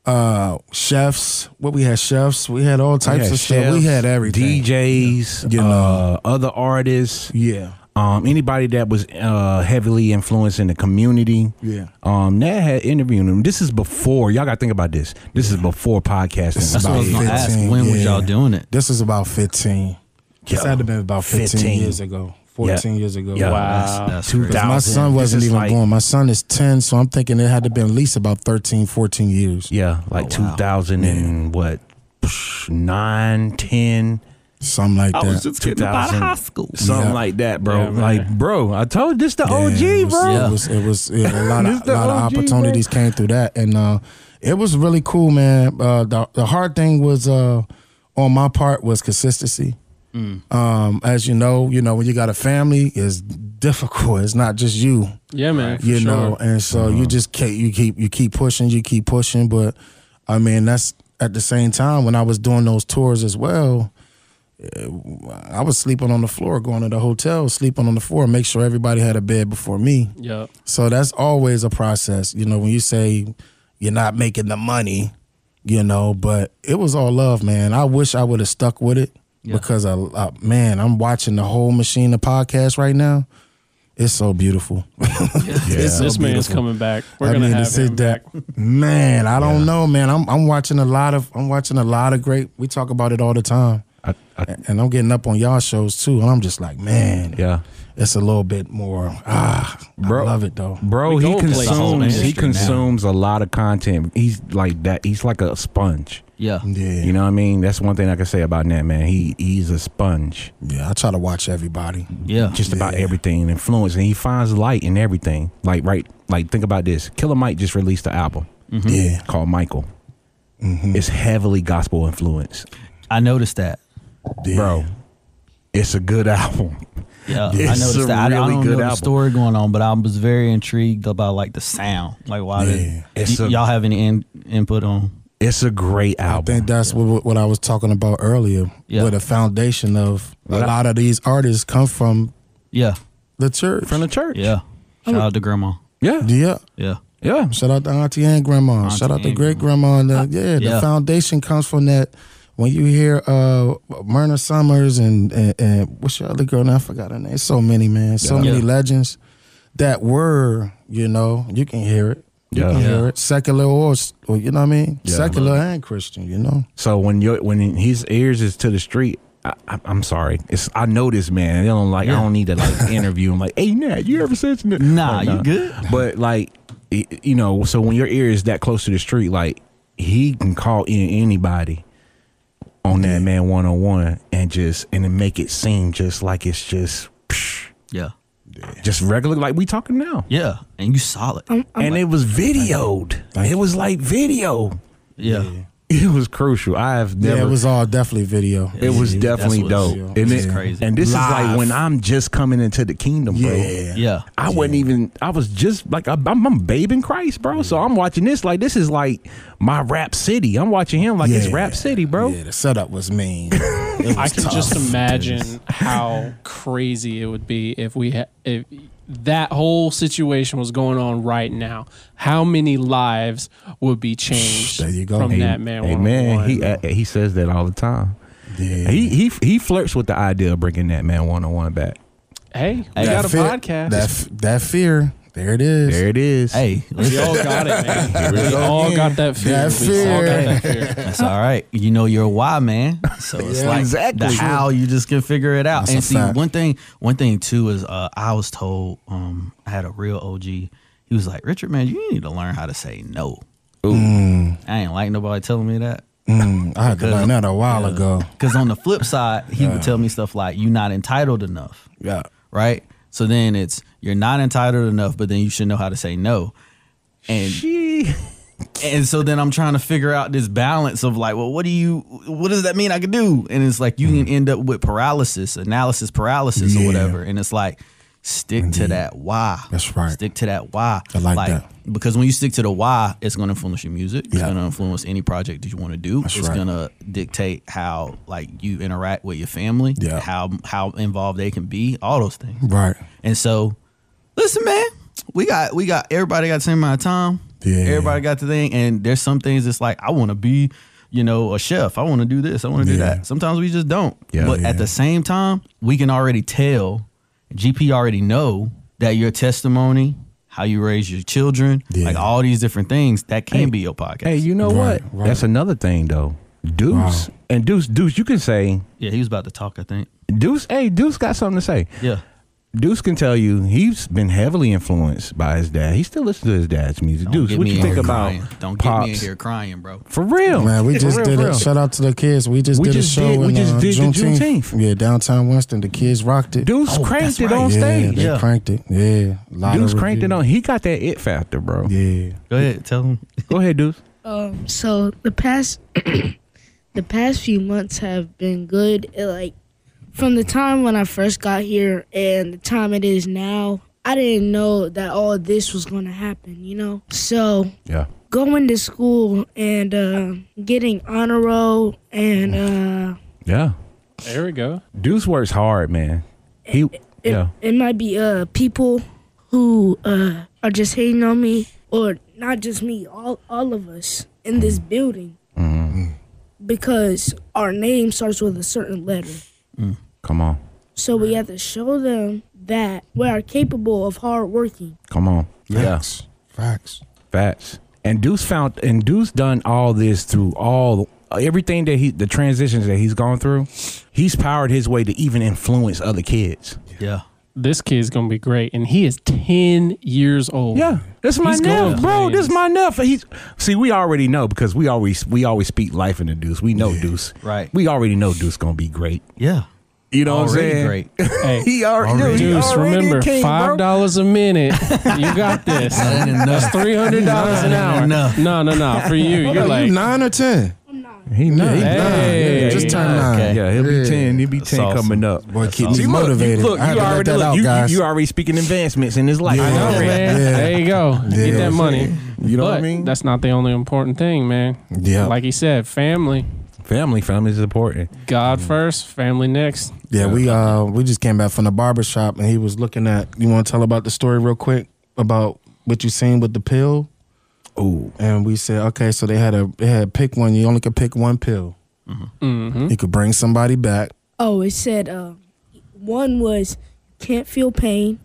Speaker 5: uh, chefs. What we had chefs. We had all types
Speaker 4: had
Speaker 5: of stuff. We had everything.
Speaker 4: DJs,
Speaker 5: You know.
Speaker 4: uh, other artists,
Speaker 5: Yeah,
Speaker 4: um, anybody that was uh, heavily influenced in the community.
Speaker 5: yeah.
Speaker 4: Um, Nat had interviewed them This is before y'all got to think about this. This is before podcasting.
Speaker 5: This is
Speaker 1: That's what I was
Speaker 5: about
Speaker 1: gonna ask.
Speaker 5: 15,
Speaker 1: When was y'all doing it?
Speaker 5: This is about fifteen. This
Speaker 4: Yo,
Speaker 5: had to been about 15,
Speaker 4: 15.
Speaker 5: years ago. Fourteen years ago.
Speaker 4: Yeah.
Speaker 3: Wow.
Speaker 1: That's, that's
Speaker 4: Two
Speaker 1: crazy.
Speaker 4: thousand.
Speaker 5: My son wasn't even
Speaker 4: like-
Speaker 5: born. My son is 10, so I'm thinking it had to been at least about 13, 14 years.
Speaker 4: Yeah, like
Speaker 1: Oh, wow.
Speaker 4: 2000 and what, psh, nine, ten,
Speaker 5: Something like
Speaker 1: I
Speaker 5: that.
Speaker 1: was just getting out of
Speaker 4: 2000.
Speaker 1: high school.
Speaker 4: something
Speaker 5: Yeah.
Speaker 4: like that, bro.
Speaker 3: Yeah,
Speaker 4: like, bro, I told this the
Speaker 5: Yeah,
Speaker 4: OG,
Speaker 5: it was,
Speaker 4: bro.
Speaker 1: Yeah.
Speaker 5: It was, it was yeah, a lot of,
Speaker 4: the
Speaker 5: lot of
Speaker 4: OG,
Speaker 5: opportunities came through that, and uh, it was really cool, man. Uh, the, the hard thing was uh, on my part was consistency. Um, as you know, you know when you got a family, it's difficult. It's not just you,
Speaker 3: Yeah, man. for
Speaker 5: you
Speaker 3: sure.
Speaker 5: know, and so
Speaker 4: Uh-huh.
Speaker 5: you just keep you keep you keep pushing, you keep pushing. But I mean, that's at the same time when I was doing those tours as well. eh, I was sleeping on the floor, going to the hotel, sleeping on the floor, make sure everybody had a bed before me.
Speaker 3: Yep.
Speaker 5: So that's always a process. You know, when you say you're not making the money, you know, but it was all love, man. I wish I would have stuck with it
Speaker 1: Yeah.
Speaker 5: because, I, I, man, I'm watching the whole machine of podcast right now. It's so beautiful. It's so
Speaker 3: this man is coming back. We're
Speaker 5: I
Speaker 3: gonna
Speaker 5: mean, to sit
Speaker 3: him
Speaker 5: that-
Speaker 3: back.
Speaker 5: Man, I don't know, man. I'm I'm watching a lot of I'm watching a lot of great. We talk about it all the time,
Speaker 4: I, I,
Speaker 5: and I'm getting up on y'all shows too. And I'm just like, man,
Speaker 4: yeah.
Speaker 5: It's a little bit more. Ah,
Speaker 4: Bro.
Speaker 5: I love it though.
Speaker 4: Bro,
Speaker 3: We
Speaker 4: he consumes he
Speaker 1: Industry now.
Speaker 4: consumes a lot of content. He's like that. He's like a sponge.
Speaker 1: Yeah.
Speaker 5: Yeah,
Speaker 4: You know what I mean? That's one thing I can say about Nat, man. He he's a sponge.
Speaker 5: yeah. I try to watch everybody.
Speaker 1: Yeah.
Speaker 4: Just about
Speaker 5: Yeah.
Speaker 4: everything and influence, and he finds light in everything. Like right, like think about this. Killer Mike just released an album
Speaker 5: Yeah,
Speaker 4: called Michael. It's heavily gospel influence,
Speaker 1: I noticed that.
Speaker 5: yeah.
Speaker 4: bro. It's a good album.
Speaker 1: Yeah, I noticed
Speaker 4: a
Speaker 1: that. I- I, don't
Speaker 4: good
Speaker 1: know the
Speaker 4: album.
Speaker 1: story going on, but I was very intrigued about like the sound. Like, why
Speaker 5: Yeah.
Speaker 1: did
Speaker 4: It's
Speaker 1: y-
Speaker 4: a-
Speaker 1: y'all have any in, input on?
Speaker 4: It's a great album.
Speaker 5: I think that's what what I was talking about earlier.
Speaker 1: Yeah.
Speaker 5: Where the foundation of a
Speaker 4: Well,
Speaker 5: lot of these artists come from
Speaker 1: Yeah,
Speaker 5: the church.
Speaker 4: from the church.
Speaker 1: yeah. Shout out to grandma.
Speaker 4: yeah,
Speaker 5: yeah.
Speaker 1: Yeah,
Speaker 4: yeah.
Speaker 5: Shout out to auntie and grandma.
Speaker 1: Auntie
Speaker 5: Shout out to great grandma. And the, yeah, the foundation comes from that. When you hear uh Myrna Summers and, and, and what's your other girl now? I forgot her name. So many man, so
Speaker 1: Yeah.
Speaker 5: many
Speaker 1: Yeah.
Speaker 5: legends. That were, you know, you can hear it. You
Speaker 4: Yeah.
Speaker 5: can hear it. Secular or, or you know what I mean?
Speaker 4: Yeah.
Speaker 5: Secular and Christian, you know.
Speaker 4: So when your when his ears is to the street, I, I, I'm sorry. It's I know this man. They don't like. I don't need to like interview him. Like, hey, Nat, you ever said something?
Speaker 1: Nah,
Speaker 4: Like,
Speaker 1: you good?
Speaker 4: But like, you know, so when your ear is that close to the street, like he can call in anybody on Natman one on one and just and then make it seem just like it's just. psh,
Speaker 1: yeah.
Speaker 4: just regular like we talking now.
Speaker 1: Yeah, and you solid.
Speaker 4: and it was videoed. It was like video.
Speaker 1: yeah.
Speaker 4: It was crucial. I have never.
Speaker 5: Yeah, it was all definitely video.
Speaker 4: It was
Speaker 1: That's
Speaker 4: definitely dope.
Speaker 1: which
Speaker 4: And
Speaker 1: is
Speaker 4: it-
Speaker 1: crazy.
Speaker 4: And this is like when I'm just coming into the kingdom, bro.
Speaker 5: Yeah.
Speaker 1: Yeah.
Speaker 4: I wasn't even. I was just like I'm, I'm, I'm babe in Christ, bro. So I'm watching this like this is like my rap city. I'm watching him like it's rap city, bro.
Speaker 5: Yeah, the setup was mean. Was
Speaker 3: I can
Speaker 5: tough.
Speaker 3: just imagine how crazy it would be if we had if that whole situation was going on right now. How many lives would be changed
Speaker 5: There you go.
Speaker 3: from
Speaker 5: Hey,
Speaker 3: that man?
Speaker 4: Hey man, he uh, he says that all the time.
Speaker 5: Yeah.
Speaker 4: He he he flirts with the idea of bringing Natman one on one back.
Speaker 3: hey, we
Speaker 1: Hey,
Speaker 3: got a
Speaker 5: fear-
Speaker 3: podcast.
Speaker 5: That f- that fear. There it is.
Speaker 4: There it is.
Speaker 1: Hey,
Speaker 3: we all got it, man. we
Speaker 5: go
Speaker 3: all
Speaker 5: again.
Speaker 3: got that fear.
Speaker 5: That
Speaker 3: We all got
Speaker 5: fear.
Speaker 3: that fear.
Speaker 1: that's all right. You know you're a why man, so it's
Speaker 5: Yeah,
Speaker 1: like
Speaker 4: exactly.
Speaker 1: the how you just can figure it out.
Speaker 5: That's
Speaker 1: and see,
Speaker 5: fact.
Speaker 1: one thing, one thing too is uh, I was told um, I had a real OG. He was like, Richard, man, you need to learn how to say no. Ooh, I ain't like nobody telling me that.
Speaker 5: Mm, I had to learn that a while ago.
Speaker 1: Because on the flip side, he would tell me stuff like, "You're not entitled enough."
Speaker 5: Yeah.
Speaker 1: right? So then it's you're not entitled enough, but then you should know how to say no. And and so then I'm trying to figure out this balance of like, well, what do you what does that mean I can do? And it's like you can mm. end up with paralysis, analysis paralysis
Speaker 5: Yeah.
Speaker 1: or whatever. And it's like stick to that why.
Speaker 5: That's right.
Speaker 1: Stick to that why.
Speaker 5: I like that.
Speaker 1: Because when you stick to the why, it's gonna influence your music. It's
Speaker 5: Yeah.
Speaker 1: gonna influence any project that you want to do.
Speaker 5: That's
Speaker 1: it's
Speaker 5: right.
Speaker 1: gonna dictate how like you interact with your family,
Speaker 5: Yeah.
Speaker 1: how how involved they can be, all those things.
Speaker 5: Right.
Speaker 1: And so, listen, man, we got we got everybody got the same amount of time.
Speaker 5: Yeah.
Speaker 1: Everybody got the thing, and there's some things that's like I want to be, you know, a chef. I want to do this. I want to do that. Sometimes we just don't.
Speaker 4: Yeah.
Speaker 1: but
Speaker 5: Yeah.
Speaker 1: at the same time, we can already tell. GP already know that your testimony, how you raise your children,
Speaker 5: Yeah.
Speaker 1: like all these different things, that can be your podcast.
Speaker 4: Hey, you know
Speaker 5: Right,
Speaker 4: what?
Speaker 5: right.
Speaker 4: That's another thing though. Deuce
Speaker 5: Wow.
Speaker 4: and Deuce, Deuce, you can say
Speaker 1: yeah, he was about to talk. I think.
Speaker 4: Deuce. Hey, Deuce got something to say.
Speaker 1: Yeah.
Speaker 4: Deuce can tell you he's been heavily influenced by his dad. He still listens to his dad's music.
Speaker 1: Don't
Speaker 4: Deuce, what
Speaker 1: me
Speaker 4: you think about
Speaker 1: crying. Don't get me in here crying, bro.
Speaker 4: For real,
Speaker 5: Man, we just
Speaker 4: real,
Speaker 5: did
Speaker 4: for
Speaker 5: it. Shout out to the kids. We just
Speaker 4: We
Speaker 5: did
Speaker 4: just
Speaker 5: a show
Speaker 4: did- we
Speaker 5: in
Speaker 4: just
Speaker 5: uh,
Speaker 4: did the
Speaker 5: Juneteenth.
Speaker 4: Juneteenth.
Speaker 5: Yeah, downtown Winston. The kids rocked it.
Speaker 4: Deuce
Speaker 1: Oh,
Speaker 4: cranked
Speaker 1: that's
Speaker 4: it
Speaker 1: right.
Speaker 4: on
Speaker 5: yeah,
Speaker 4: stage.
Speaker 5: they
Speaker 1: Yeah.
Speaker 5: cranked it. Yeah, lot
Speaker 4: Deuce cranked it on. He got that it factor, bro.
Speaker 5: Yeah,
Speaker 1: Go ahead, tell him.
Speaker 4: Go ahead, Deuce.
Speaker 6: Um, so the past the past few months have been good. It, like from the time when I first got here and the time it is now, I didn't know that all this was going to happen. You know, so
Speaker 4: Yeah.
Speaker 6: going to school and uh, getting honor roll and uh,
Speaker 4: Yeah.
Speaker 3: There we go.
Speaker 4: Deuce works hard, man. He
Speaker 6: it,
Speaker 4: yeah.
Speaker 6: it might be uh people who uh are just hating on me or not just me all all of us in this building because our name starts with a certain letter Mm.
Speaker 4: Come on.
Speaker 6: so we have to show them that we are capable of hard working
Speaker 4: Come on. Yeah.
Speaker 5: facts, facts.
Speaker 4: Facts. And Deuce found and Deuce done all this through all everything that he the transitions that he's gone through. He's powered his way to even influence other kids.
Speaker 1: Yeah.
Speaker 3: This kid's gonna be great, and he is ten years old.
Speaker 4: Yeah, this is my
Speaker 3: He's
Speaker 4: nephew,
Speaker 3: going
Speaker 4: bro. This is my nephew. He's see, we already know because we always we always speak life into Deuce. We know Deuce,
Speaker 1: Right.
Speaker 4: We already know Deuce gonna be great.
Speaker 1: Yeah.
Speaker 4: You know what I'm saying?
Speaker 1: great.
Speaker 3: Hey,
Speaker 4: He already,
Speaker 1: Already.
Speaker 4: he
Speaker 3: Deuce,
Speaker 4: already
Speaker 3: remember
Speaker 4: king,
Speaker 3: five dollars a minute. You got this.
Speaker 1: That ain't enough.
Speaker 3: That's three hundred dollars an hour.
Speaker 1: enough.
Speaker 3: No, no, no. For you, you're like
Speaker 5: nine or ten?
Speaker 4: He know.
Speaker 5: Yeah, he
Speaker 3: Hey.
Speaker 5: nine. Yeah, just turned nine.
Speaker 1: Okay.
Speaker 4: Yeah, he'll be
Speaker 5: Yeah.
Speaker 4: ten. He'll be ten
Speaker 1: awesome.
Speaker 4: coming up.
Speaker 5: Boy, keep
Speaker 1: awesome.
Speaker 5: me
Speaker 4: See, look,
Speaker 5: motivated.
Speaker 4: You, look,
Speaker 5: I had
Speaker 4: you already look,
Speaker 5: out,
Speaker 4: you, you,
Speaker 5: guys.
Speaker 4: you already speaking advancements in his life.
Speaker 5: Yeah.
Speaker 3: I know, man.
Speaker 5: Yeah.
Speaker 3: There you go.
Speaker 5: Yeah.
Speaker 3: Get that money.
Speaker 4: You know
Speaker 3: but
Speaker 4: what I mean?
Speaker 3: That's not the only important thing, man.
Speaker 5: Yeah.
Speaker 3: Like he said, family.
Speaker 4: Family, family is important.
Speaker 3: God first, family next.
Speaker 5: Yeah, we uh we just came back from the barber shop and he was looking at you want to tell about the story real quick about what you seen with the pill?
Speaker 4: Ooh,
Speaker 5: And we said, okay, so they had a they had pick one, you only could pick one pill.
Speaker 3: Mm-hmm.
Speaker 5: You could bring somebody back.
Speaker 6: oh it said uh one was can't feel pain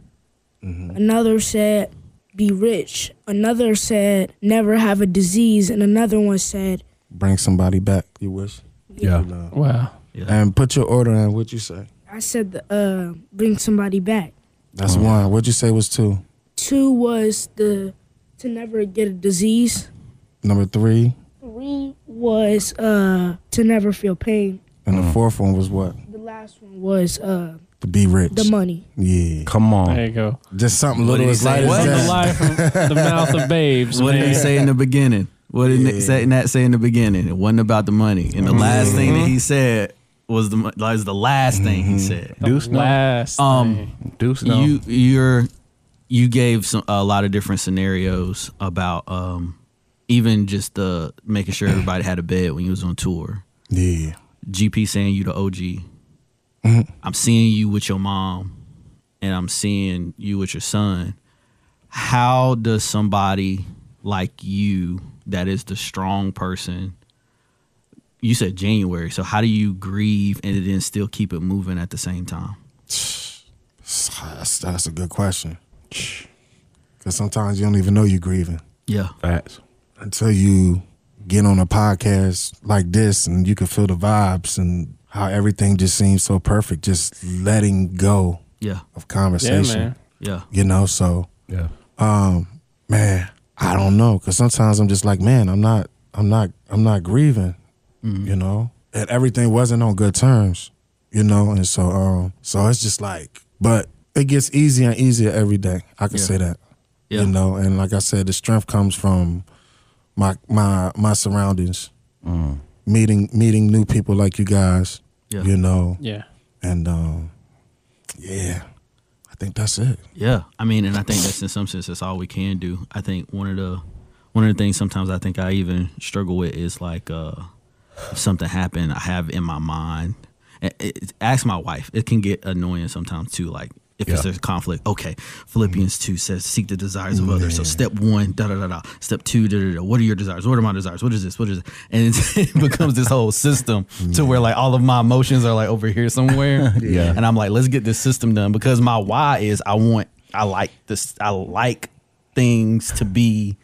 Speaker 6: another said be rich another said never have a disease and another one said
Speaker 5: Bring somebody back, you wish.
Speaker 4: yeah.
Speaker 3: Wow.
Speaker 5: And put your order in, what you say?
Speaker 6: i said the, uh bring somebody back
Speaker 5: That's one. What'd you say was two?
Speaker 6: Two was the to never get a disease.
Speaker 5: Number three.
Speaker 6: Three was uh to never feel pain.
Speaker 5: And the fourth one was what?
Speaker 6: The last one was uh
Speaker 5: to be rich.
Speaker 6: The money.
Speaker 5: Yeah.
Speaker 4: Come on.
Speaker 3: There you go.
Speaker 5: Just something
Speaker 1: What
Speaker 5: little
Speaker 1: he
Speaker 5: as
Speaker 1: say?
Speaker 5: light
Speaker 1: What?
Speaker 5: as
Speaker 3: The
Speaker 5: that.
Speaker 3: life from the mouth of babes.
Speaker 1: What did he
Speaker 3: man.
Speaker 1: say in the beginning? What did
Speaker 5: Yeah.
Speaker 1: Nick say, Nat say in the beginning? It wasn't about the money. And the last thing that he said was the mo- was the last thing he said.
Speaker 4: Deuce no.
Speaker 3: Last
Speaker 1: Um.
Speaker 4: Deuce no.
Speaker 1: You you're you gave some a lot of different scenarios about um even just the making sure everybody had a bed when you was on tour.
Speaker 5: Yeah.
Speaker 1: GP saying you the OG. I'm seeing you with your mom and I'm seeing you with your son. How does somebody like you that is the strong person you said January, so how do you grieve and then still keep it moving at the same time?
Speaker 5: That's, that's a good question. Because sometimes you don't even know you're grieving
Speaker 1: Yeah.
Speaker 4: Facts.
Speaker 5: until you get on a podcast like this and you can feel the vibes and how everything just seems so perfect. Just letting go
Speaker 1: Yeah.
Speaker 5: of
Speaker 3: Yeah,
Speaker 5: conversation.
Speaker 3: man.
Speaker 1: Yeah.
Speaker 5: You know, so
Speaker 4: Yeah.
Speaker 5: um, man, I don't know. Cause sometimes I'm just like, man, I'm not, I'm not, I'm not grieving. You know, and everything wasn't on good terms. You know, and so, um, so it's just like, but it gets easier and easier every day. I can
Speaker 1: Yeah.
Speaker 5: say that.
Speaker 1: Yeah.
Speaker 5: You know, and like I said, the strength comes from my my my surroundings, meeting meeting new people like you guys.
Speaker 1: Yeah.
Speaker 5: You know,
Speaker 3: Yeah.
Speaker 5: and um, yeah, I think that's it.
Speaker 1: Yeah, I mean, and I think that's in some sense that's all we can do. I think one of the one of the things sometimes I think I even struggle with is like uh, if something happened, I have in my mind. It, it, ask my wife. It can get annoying sometimes too. Like if
Speaker 4: Yeah.
Speaker 1: there's a conflict, okay. Philippians mm-hmm. two says, "Seek the desires of others." So step one, da da da da. Step two, da da da. What are your desires? What are my desires? What is this? What is it? And it becomes this whole system to where like all of my emotions are like over here somewhere.
Speaker 4: Yeah.
Speaker 1: And I'm like, let's get this system done because my why is I want, I like this, I like things to be,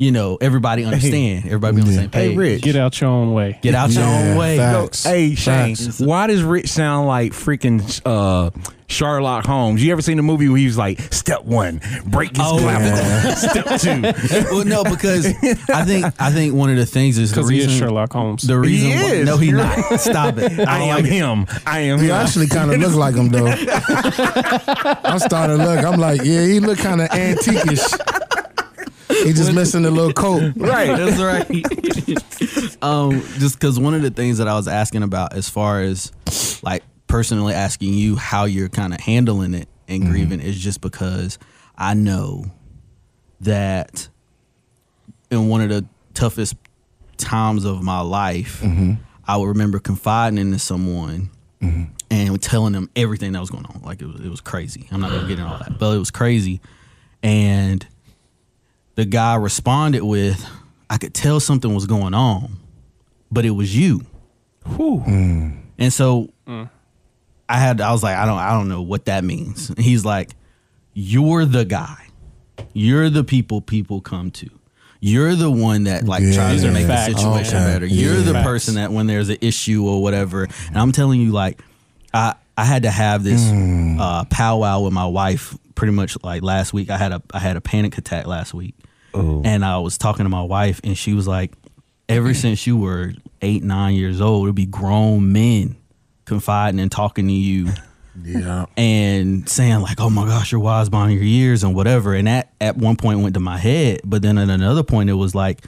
Speaker 1: you know, everybody understand, everybody be on the same page.
Speaker 4: Hey,
Speaker 1: page.
Speaker 4: Rich.
Speaker 3: Get out your own way.
Speaker 1: Get out your
Speaker 5: Yeah,
Speaker 1: own way.
Speaker 5: facts.
Speaker 4: Hey Shane,
Speaker 5: Facts.
Speaker 4: why does Rich sound like freaking uh, Sherlock Holmes? You ever seen the movie where he was like, "Step one, break his
Speaker 1: Oh,
Speaker 4: clavicle. Step two,
Speaker 1: well, no, because I think I think one of the things is the
Speaker 3: Because he is
Speaker 1: reason.
Speaker 3: Sherlock Holmes.
Speaker 1: The reason,
Speaker 4: He
Speaker 1: why-
Speaker 4: is.
Speaker 1: no, he
Speaker 4: You're
Speaker 1: not. Stop it.
Speaker 4: I
Speaker 1: don't
Speaker 4: am
Speaker 1: like it.
Speaker 4: him. I am
Speaker 5: You
Speaker 4: him."
Speaker 5: actually kind of look like him though. I'm starting to look. I'm like, yeah, he look kind of antiquish. He just missing the little coat.
Speaker 4: right.
Speaker 1: That's right. um, just because one of the things that I was asking about, as far as like personally asking you how you're kind of handling it and mm-hmm. grieving, is just because I know that in one of the toughest times of my life, mm-hmm. I would remember confiding into someone mm-hmm. and telling them everything that was going on. Like it was, it was crazy. I'm not gonna get into all that, but it was crazy. And the guy responded with, I could tell something was going on, but it was you. And so I had I was like, I don't I don't know what that means. And he's like, You're the guy. You're the people people come to. You're the one that like
Speaker 5: Yeah.
Speaker 1: tries to
Speaker 3: These are
Speaker 1: make the situation
Speaker 5: Okay.
Speaker 1: better. You're
Speaker 5: Yeah.
Speaker 1: the
Speaker 3: Facts.
Speaker 1: person that when there's an issue or whatever. And I'm telling you, like, I I had to have this uh, powwow with my wife pretty much like last week. I had a I had a panic attack last week, oh. and I was talking to my wife, and she was like, "Ever since you were eight nine years old, it'd be grown men confiding and talking to you."
Speaker 5: Yeah.
Speaker 1: and saying like, "Oh my gosh, you're wise beyond your years" and whatever. And that at one point went to my head, but then at another point it was like,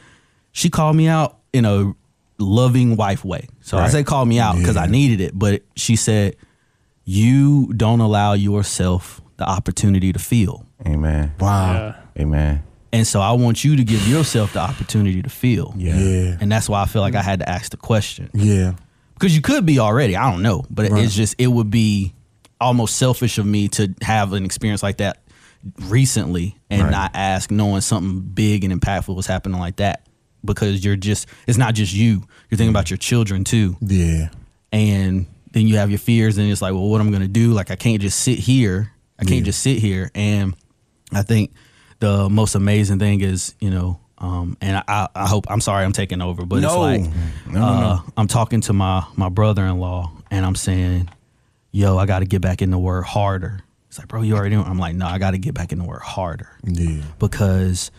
Speaker 1: she called me out in a loving wife way. So I
Speaker 4: Right.
Speaker 1: say call me out because I needed it, but she said, "You don't allow yourself the opportunity to feel."
Speaker 4: Amen.
Speaker 5: Wow.
Speaker 3: Yeah.
Speaker 4: Amen.
Speaker 1: And so I want you to give yourself the opportunity to feel.
Speaker 4: Yeah.
Speaker 5: Yeah.
Speaker 1: And that's why I feel like I had to ask the question
Speaker 5: Yeah.
Speaker 1: because you could be already. I don't know, but
Speaker 5: Right.
Speaker 1: it's just it would be almost selfish of me to have an experience like that recently and
Speaker 4: Right.
Speaker 1: not ask, knowing something big and impactful was happening like that. Because you're just, it's not just you. You're thinking mm. about your children too,
Speaker 5: Yeah.
Speaker 1: and then you have your fears, and it's like, well, what am I gonna do? Like, I can't just sit here. I can't
Speaker 5: Yeah.
Speaker 1: just sit here. And I think the most amazing thing is, you know, um, and I, I hope I'm sorry I'm taking over, but it's like
Speaker 4: No, no,
Speaker 1: uh,
Speaker 4: no.
Speaker 1: I'm talking to my my brother in law, and I'm saying, "Yo, I got to get back in the word harder." It's like, bro, you already know. I'm like, no, I got to get back in the word harder
Speaker 5: Yeah.
Speaker 1: because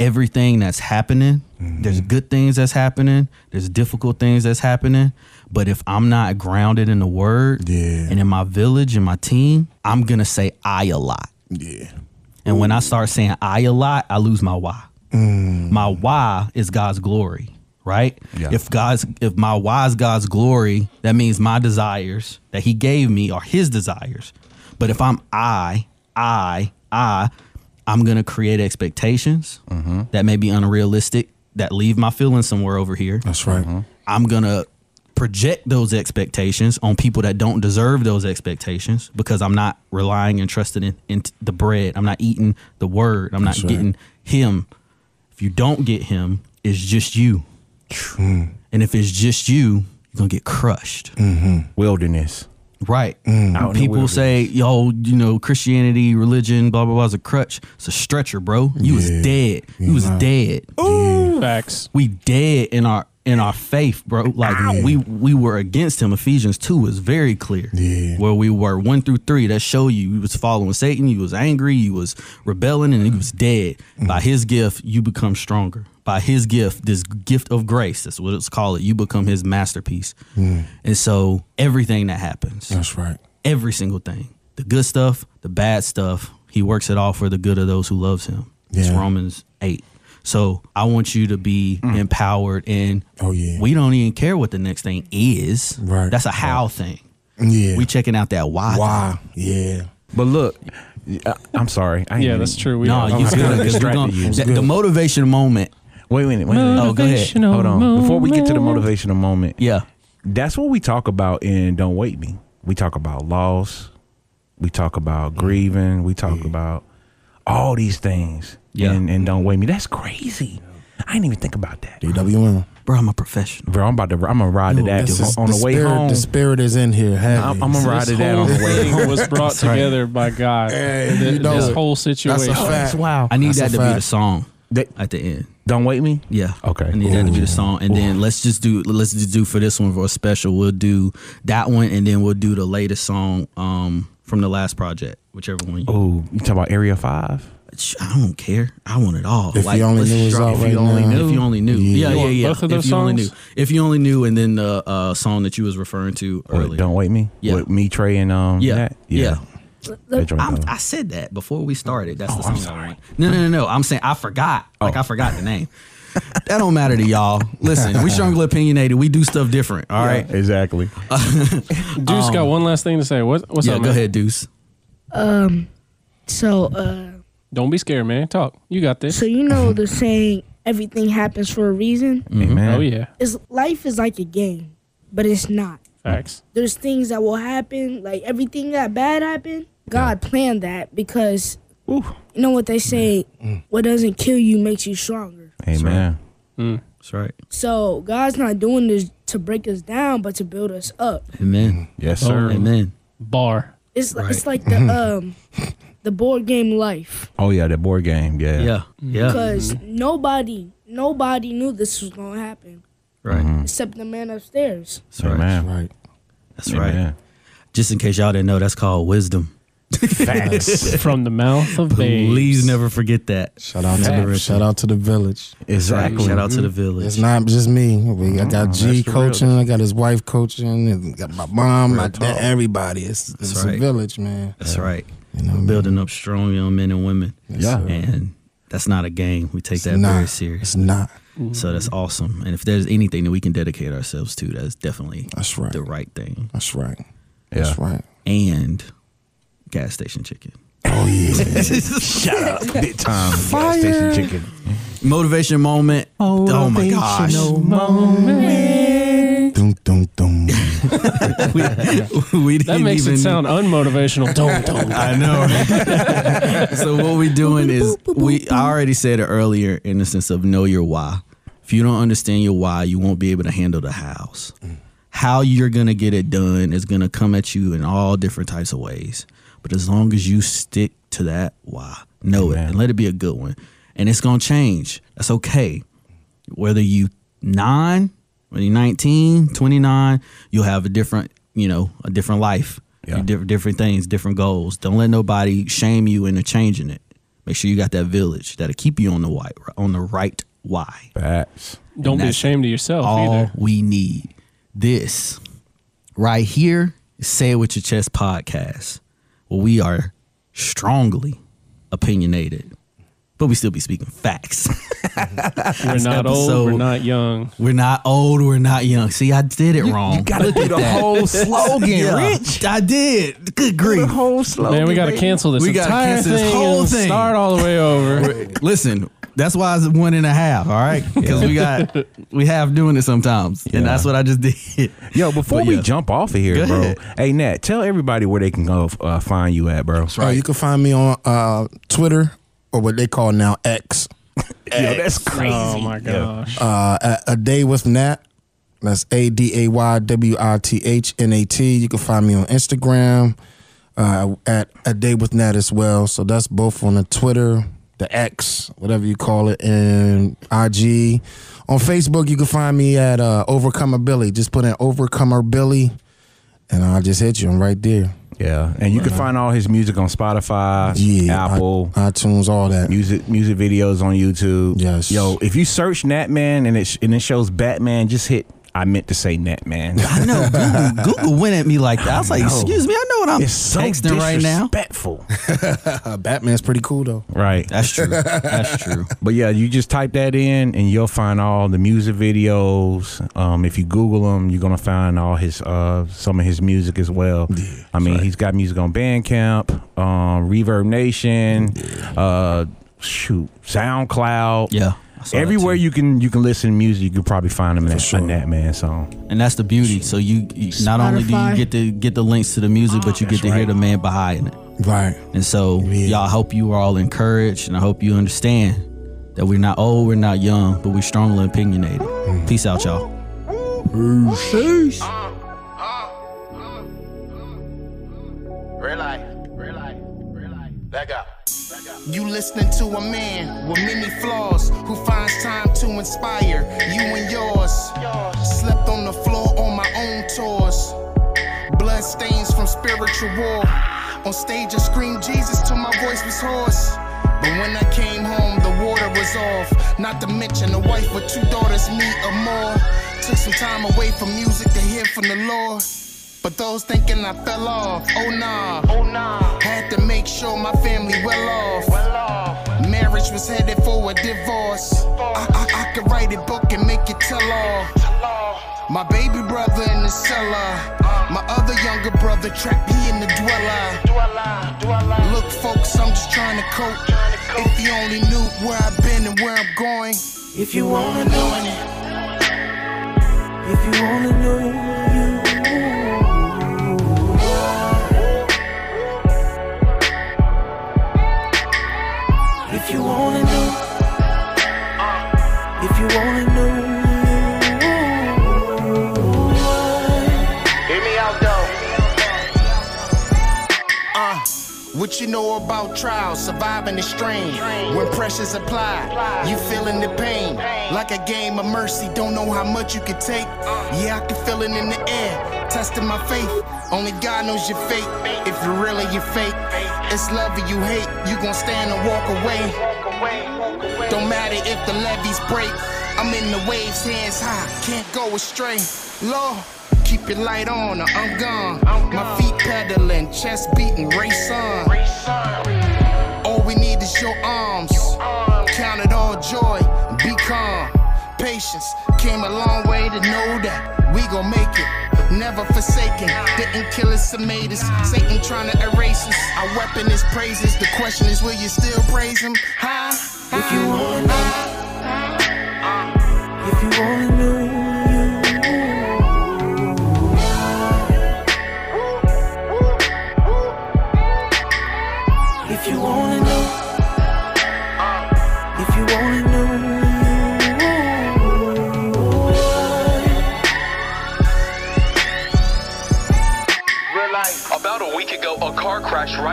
Speaker 1: everything that's happening. There's good things that's happening. There's difficult things that's happening. But if I'm not grounded in the word
Speaker 5: Yeah.
Speaker 1: and in my village and my team, I'm gonna say I a lot.
Speaker 5: Yeah.
Speaker 1: And when I start saying I a lot, I lose my why. Mm. My why is God's glory, right?
Speaker 4: Yeah.
Speaker 1: If God's if my why is God's glory, that means my desires that He gave me are His desires. But if I'm I, I, I, I'm gonna create expectations mm-hmm. that may be unrealistic, that leave my feelings somewhere over here.
Speaker 5: That's right.
Speaker 1: I'm gonna project those expectations on people that don't deserve those expectations because I'm not relying and trusting in, in the bread. I'm not eating the word. I'm not
Speaker 5: right.
Speaker 1: getting him. If you don't get him, it's just you. And if it's just you, you're gonna get crushed.
Speaker 4: Wilderness.
Speaker 1: Right.
Speaker 4: Out
Speaker 1: People say, yo, you know, Christianity, religion, blah, blah, blah is a crutch. It's a stretcher, bro. You was dead. You was
Speaker 5: right.
Speaker 1: dead
Speaker 3: Facts.
Speaker 1: we dead in our in our faith, bro. Like we we were against him. Ephesians two is very clear.
Speaker 5: Yeah.
Speaker 1: Where we were one through three, that show you you was following Satan, you was angry, you was rebelling, and you was dead. Mm. By his gift, you become stronger. By his gift, this gift of grace, that's what it's called. It you become his masterpiece. Mm. And so everything that happens,
Speaker 5: That's right.
Speaker 1: every single thing, the good stuff, the bad stuff, he works it all for the good of those who loves him. It's Romans eight. So I want you to be empowered, and
Speaker 5: Oh, yeah.
Speaker 1: we don't even care what the next thing is.
Speaker 5: Right.
Speaker 1: That's a how thing.
Speaker 5: Yeah.
Speaker 1: We checking out that why. thing.
Speaker 5: Why? Yeah.
Speaker 4: But look, I- I'm sorry. I
Speaker 3: Yeah, that's true. We
Speaker 1: No,
Speaker 3: don't-
Speaker 1: you
Speaker 4: I
Speaker 1: good.
Speaker 4: kinda
Speaker 1: 'cause we
Speaker 4: distracted
Speaker 1: gonna-
Speaker 4: you.
Speaker 1: the, the motivation moment.
Speaker 4: Wait a minute. Wait a minute.
Speaker 1: Oh, go ahead.
Speaker 3: Motivational
Speaker 4: Hold on. Before we get to the motivational moment,
Speaker 1: Yeah.
Speaker 4: that's what we talk about in Don't Wake Me. We talk about loss. We talk about grieving. We talk about all these things.
Speaker 1: Yeah.
Speaker 4: And, and Don't Wake Me. That's crazy. I didn't even think about that.
Speaker 5: DWM.
Speaker 1: Bro, I'm a professional.
Speaker 4: Bro, I'm about to. I'm gonna ride to that
Speaker 5: This is-
Speaker 4: on the way
Speaker 5: spirit,
Speaker 4: home.
Speaker 5: The spirit is in here. Heavy.
Speaker 4: I'm, I'm gonna ride
Speaker 3: This
Speaker 4: to that on the way
Speaker 3: thing
Speaker 4: home.
Speaker 3: was brought together by God.
Speaker 5: Hey,
Speaker 3: Th-
Speaker 5: you know
Speaker 3: this
Speaker 5: it.
Speaker 3: whole situation.
Speaker 5: That's a fact.
Speaker 4: Wow.
Speaker 1: I need
Speaker 5: That's
Speaker 1: that
Speaker 5: a
Speaker 1: to be the song
Speaker 4: That-
Speaker 1: at the end.
Speaker 4: Don't wake me.
Speaker 1: Yeah.
Speaker 4: Okay.
Speaker 1: I need that to be the song. And then let's just do let's just do for this one for a special. We'll do that one and then we'll do the latest song um from the last project, whichever one you
Speaker 4: Oh, you talk about Area Five?
Speaker 1: I don't care. I want it all.
Speaker 5: If you only
Speaker 1: let's
Speaker 5: knew it
Speaker 1: drop-
Speaker 5: out
Speaker 1: if
Speaker 5: right
Speaker 1: you only
Speaker 5: now.
Speaker 1: knew. If you only knew.
Speaker 5: Yeah.
Speaker 1: Yeah,
Speaker 3: You
Speaker 1: yeah,
Speaker 3: want
Speaker 1: yeah.
Speaker 3: both of
Speaker 1: if
Speaker 3: those
Speaker 1: you only knew.
Speaker 3: songs?
Speaker 1: If you only knew and then the uh, song that you was referring to
Speaker 4: Or
Speaker 1: earlier.
Speaker 4: Don't wake me.
Speaker 1: Yeah.
Speaker 4: With me, Trey, and um.
Speaker 1: Yeah.
Speaker 4: Nat?
Speaker 1: Yeah.
Speaker 4: That joint,
Speaker 1: I'm,
Speaker 4: though.
Speaker 1: I said that before we started. That's the
Speaker 4: Oh,
Speaker 1: song.
Speaker 4: I'm sorry.
Speaker 1: want. No, no, no, no. I'm saying I forgot. Like
Speaker 4: Oh.
Speaker 1: I forgot the name. that don't matter to y'all. Listen, we strongly opinionated. We do stuff different. All right.
Speaker 4: Exactly.
Speaker 3: Deuce got one last thing to say. What, what's
Speaker 1: Um, Yeah,
Speaker 3: up,
Speaker 1: go
Speaker 3: man?
Speaker 1: ahead, Deuce.
Speaker 6: Um, so uh,
Speaker 3: Don't be scared, man. Talk. You got this.
Speaker 6: so you know the saying, everything happens for a reason.
Speaker 4: Amen.
Speaker 3: Oh yeah.
Speaker 6: Is life is like a game, but it's not.
Speaker 3: Facts.
Speaker 6: There's things that will happen, like everything that bad happened. God planned that because
Speaker 4: Ooh.
Speaker 6: you know what they say: what doesn't kill you makes you stronger.
Speaker 4: Amen.
Speaker 1: That's right.
Speaker 6: So God's not doing this to break us down, but to build us up.
Speaker 1: Amen.
Speaker 4: Yes,
Speaker 3: Oh,
Speaker 4: sir.
Speaker 1: Amen.
Speaker 3: Bar.
Speaker 6: It's
Speaker 1: Right.
Speaker 6: it's like the um the board game life
Speaker 4: Oh yeah, the board game. Yeah.
Speaker 1: Yeah. Yeah.
Speaker 6: because nobody nobody knew this was gonna happen
Speaker 1: Right.
Speaker 6: except the man upstairs.
Speaker 1: That's right.
Speaker 4: Amen.
Speaker 5: Right.
Speaker 1: That's right.
Speaker 4: Amen.
Speaker 1: Just in case y'all didn't know, that's called wisdom.
Speaker 4: Facts.
Speaker 3: From the mouth of babes.
Speaker 1: Please never forget that.
Speaker 5: Shout out to the shout out to the village.
Speaker 4: exactly.
Speaker 1: Shout out to the mm-hmm. village.
Speaker 5: It's not just me. We, I got
Speaker 4: mm, G
Speaker 5: coaching.
Speaker 4: realest.
Speaker 5: I got his wife coaching. And got my mom. My
Speaker 4: talk.
Speaker 5: dad. Everybody. It's, it's
Speaker 1: That's
Speaker 5: a village, man.
Speaker 1: That's right.
Speaker 5: You know, what I mean?
Speaker 1: Building up strong young men and women.
Speaker 4: Yeah.
Speaker 1: And that's not a game. We take
Speaker 5: It's
Speaker 1: that
Speaker 5: not.
Speaker 1: very serious.
Speaker 5: It's not. Mm-hmm.
Speaker 1: So that's awesome. And if there's anything that we can dedicate ourselves to, that's definitely
Speaker 5: That's right.
Speaker 1: the right thing.
Speaker 5: That's right.
Speaker 4: Yeah.
Speaker 5: That's right.
Speaker 1: And gas station chicken.
Speaker 5: Oh yeah.
Speaker 4: Shut up, big time gas station chicken.
Speaker 1: Motivation moment. Oh my gosh.
Speaker 5: dum dum dum.
Speaker 1: we, we
Speaker 3: That
Speaker 1: didn't
Speaker 3: makes
Speaker 1: even,
Speaker 3: it sound unmotivational. Don't don't.
Speaker 1: I know. so what we doing is we I already said it earlier in the sense of know your why. If you don't understand your why, you won't be able to handle the hows. Mm. How you're gonna get it done is gonna come at you in all different types of ways. But as long as you stick to that why, know it and let it be a good one. And it's gonna change. That's okay. Whether you nine, when you're 19, 29, you'll have a different, you know, a different life.
Speaker 4: Yeah.
Speaker 1: Different different things, different goals. Don't let nobody shame you into changing it make sure you got that village that'll keep you on the white on the right why.
Speaker 4: Facts.
Speaker 3: Don't
Speaker 1: And
Speaker 3: be ashamed of yourself
Speaker 1: All
Speaker 3: either.
Speaker 1: we need. This right here, Say It With Your Chest podcast. Where we are strongly opinionated, but we still be speaking facts.
Speaker 3: We're not old. We're not young.
Speaker 1: we're not old, we're not young. See, I did it wrong.
Speaker 4: You gotta do the whole slogan,
Speaker 1: Yeah,
Speaker 4: Rich.
Speaker 1: I did. Good grief.
Speaker 4: The whole slogan.
Speaker 3: Man, we got to cancel this
Speaker 1: We gotta
Speaker 3: entire
Speaker 1: cancel this whole thing.
Speaker 3: start all the way over.
Speaker 1: Listen, that's why it's one and a half. All right, because we got we have doing it sometimes,
Speaker 4: Yeah.
Speaker 1: and that's what I just did.
Speaker 4: Yo, before
Speaker 1: But
Speaker 4: we
Speaker 1: yeah.
Speaker 4: jump off of here,
Speaker 1: Go
Speaker 4: bro.
Speaker 1: ahead.
Speaker 4: Hey, Nat, tell everybody where they can go uh, find you at, bro.
Speaker 7: Oh, you can find me on uh, Twitter or what they call now X.
Speaker 4: Yo, that's crazy.
Speaker 3: Oh my
Speaker 4: Yo.
Speaker 3: gosh.
Speaker 7: Uh, a, a day with Nat. That's A D A Y W I T H N A T. You can find me on Instagram uh, at a day with Nat as well. So that's both on the Twitter, the X, whatever you call it, and IG. On Facebook, you can find me at uh, Overcomer Billy. Just put in Overcomer Billy, and I'll just hit you. I'm right there.
Speaker 4: Yeah, and you can find all his music on Spotify,
Speaker 7: Yeah,
Speaker 4: Apple.
Speaker 7: i- iTunes, all that.
Speaker 4: Music, music videos on YouTube.
Speaker 7: Yes.
Speaker 4: Yo, if you search Natman and it sh- and it shows Batman, just hit. I meant to say Natman.
Speaker 1: I know Google, Google went at me like that. I was like,
Speaker 4: know.
Speaker 1: "Excuse me, I know what I'm
Speaker 4: It's so
Speaker 1: texting right now."
Speaker 4: disrespectful.
Speaker 7: Batman's pretty cool though.
Speaker 4: right.
Speaker 1: That's true. That's true.
Speaker 4: But yeah, you just type that in and you'll find all the music videos. Um, if you Google him, you're gonna find all his uh some of his music as well. I mean, he's got music on Bandcamp, um, Reverb Nation, uh, shoot, SoundCloud.
Speaker 1: Yeah, I saw that
Speaker 4: Everywhere you can you can listen to music, you can probably find them in that,
Speaker 7: sure.
Speaker 4: a that man song.
Speaker 1: and that's the beauty. So you, you not only do you get to get the links to the music, but you get to hear the man behind it.
Speaker 7: Right.
Speaker 1: And so
Speaker 7: Yeah.
Speaker 1: y'all I hope you are all encouraged, and I hope you understand that we're not old, we're not young, but we're strongly opinionated. Mm. Peace out, y'all. Peace.
Speaker 5: Uh, uh, uh, real life, real life, real life. Back up. You listening to a man with many flaws who finds time to inspire you and yours. Slept on the floor on my own tours. Blood stains from spiritual war. On stage, I screamed Jesus till my voice was hoarse. But when I came home, the water was off. Not to mention a wife with two daughters, me or more. Took some time away from music to hear from the Lord. But those thinking I fell off, oh nah. Oh nah. Had to make sure my family well off. Well off. Marriage was headed for a divorce. I, I, I could write a book and make it tell all. My baby brother in the cellar. My other younger brother trapped, he in the dweller. Look, folks, I'm just trying to cope. If you only knew where I've been and where I'm going. If you wanna know it. If you wanna know you. If you wanna know, if you wanna know, hear me out though. Uh, what you know about trials, surviving the strain? When pressure's applied, you feeling the pain. Like a game of mercy, don't know how much you can take. Yeah, I can feel it in the air, testing my faith. Only God knows your fate. If you're really your fate. it's love or you hate. You gon' stand and walk away. Don't matter if the levees break. I'm in the waves, hands high, can't go astray. Lord, keep your light on or I'm gone. My feet pedaling, chest beating, race on. All we need is your arms. Count it all joy and be calm. Patience came a long way to know that we gon' make it. Never forsaken, didn't kill us or made us. Satan trying to erase us. Our weapon is praises. The question is, will you still praise him? Huh? If you wanna if you wanna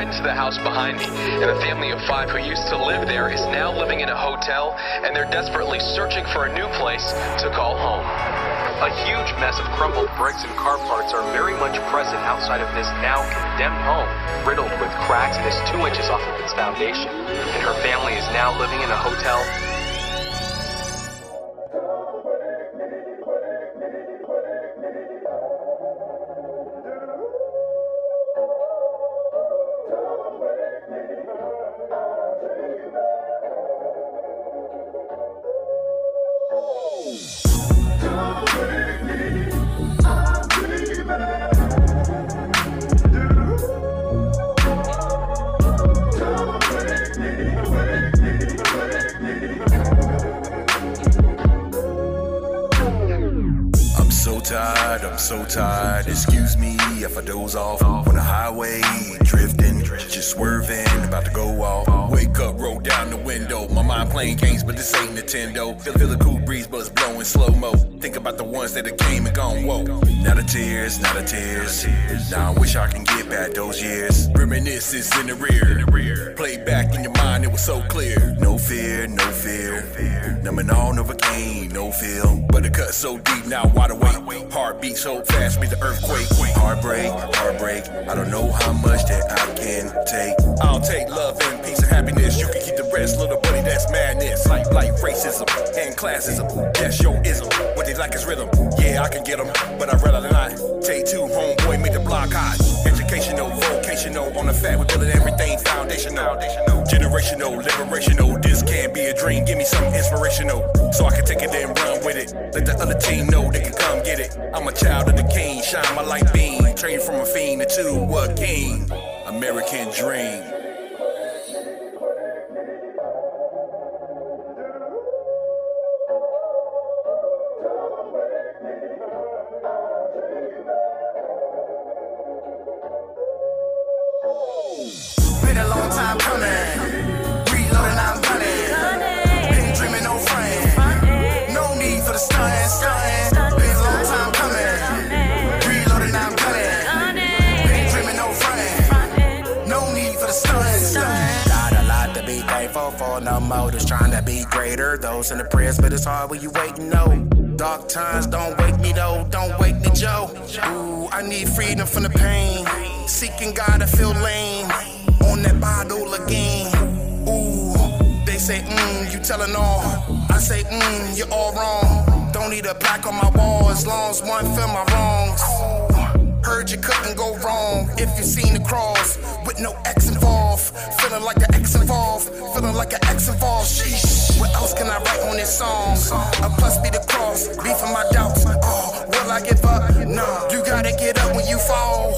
Speaker 8: into the house behind me, and a family of five who used to live there is now living in a hotel, and they're desperately searching for a new place to call home. A huge mess of crumbled bricks and car parts are very much present outside of this now condemned home, riddled with cracks and is two inches off of its foundation. And her family is now living in a hotel
Speaker 2: so tired, I'm so tired. Excuse me if I doze off on the highway, drifting, just swerving, about to go off. Wake up, roll down the window. My mind playing games, but this ain't Nintendo. Feel, the cool breeze, but it's blowing slow mo. Think about the ones that have came and gone. Whoa, not a tears, not a tears. Now I wish I can get back those years. Reminiscence in the rear. Play back in your mind, it was so clear. No fear, no fear. Numbing all Novocaine, no feel. But it cut so deep, now why wide awake. Heartbeat so fast, beat the earthquake. Heartbreak, heartbreak. I don't know how much that I can take. I'll take love and peace and happiness. You can keep the rest, little buddy, that's madness. Like, like racism and classism. That's your ism. What they like is rhythm. Yeah, I can get them, but I'd rather not. Take two, homeboy, make the block hot. Educational, vocational, on the fact we building everything foundational. Generational, liberational, this can't be a dream, give me something inspirational. So I can take it and run with it. Let the other team know they can come get it. I'm a child of the king, shine my light beam. Train from a fiend to a king. American dream.
Speaker 5: Be thankful for, no motives trying to be greater. Those in the prayers, but it's hard when you waiting, no. Dark times don't wake me though, don't wake me, Joe. Ooh, I need freedom from the pain. Seeking God, I feel lame. On that bottle again. Ooh, they say, mmm, you telling all. I say, mmm, you're all wrong. Don't need a plaque on my wall as long as one feel my wrongs. Heard you couldn't go wrong if you seen the cross with no X involved. Feeling like an X involved, feeling like an X involved. Sheesh, what else can I write on this song? A plus be the cross, be for my doubts. Oh, will I give up? No, you gotta get up when you fall.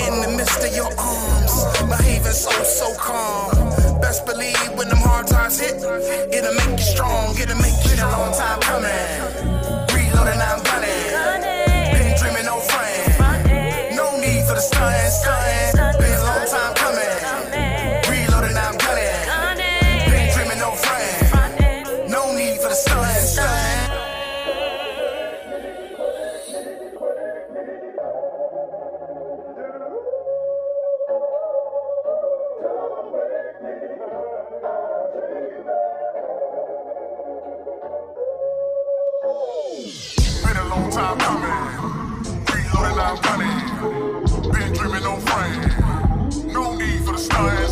Speaker 5: In the midst of your arms, behaving so, so calm. Best believe when them hard times hit, it'll make you strong, it'll make you
Speaker 9: Been a long time coming. Reloading, I'm gunning. Been dreaming, no frame. No need for the stunting.
Speaker 2: stars.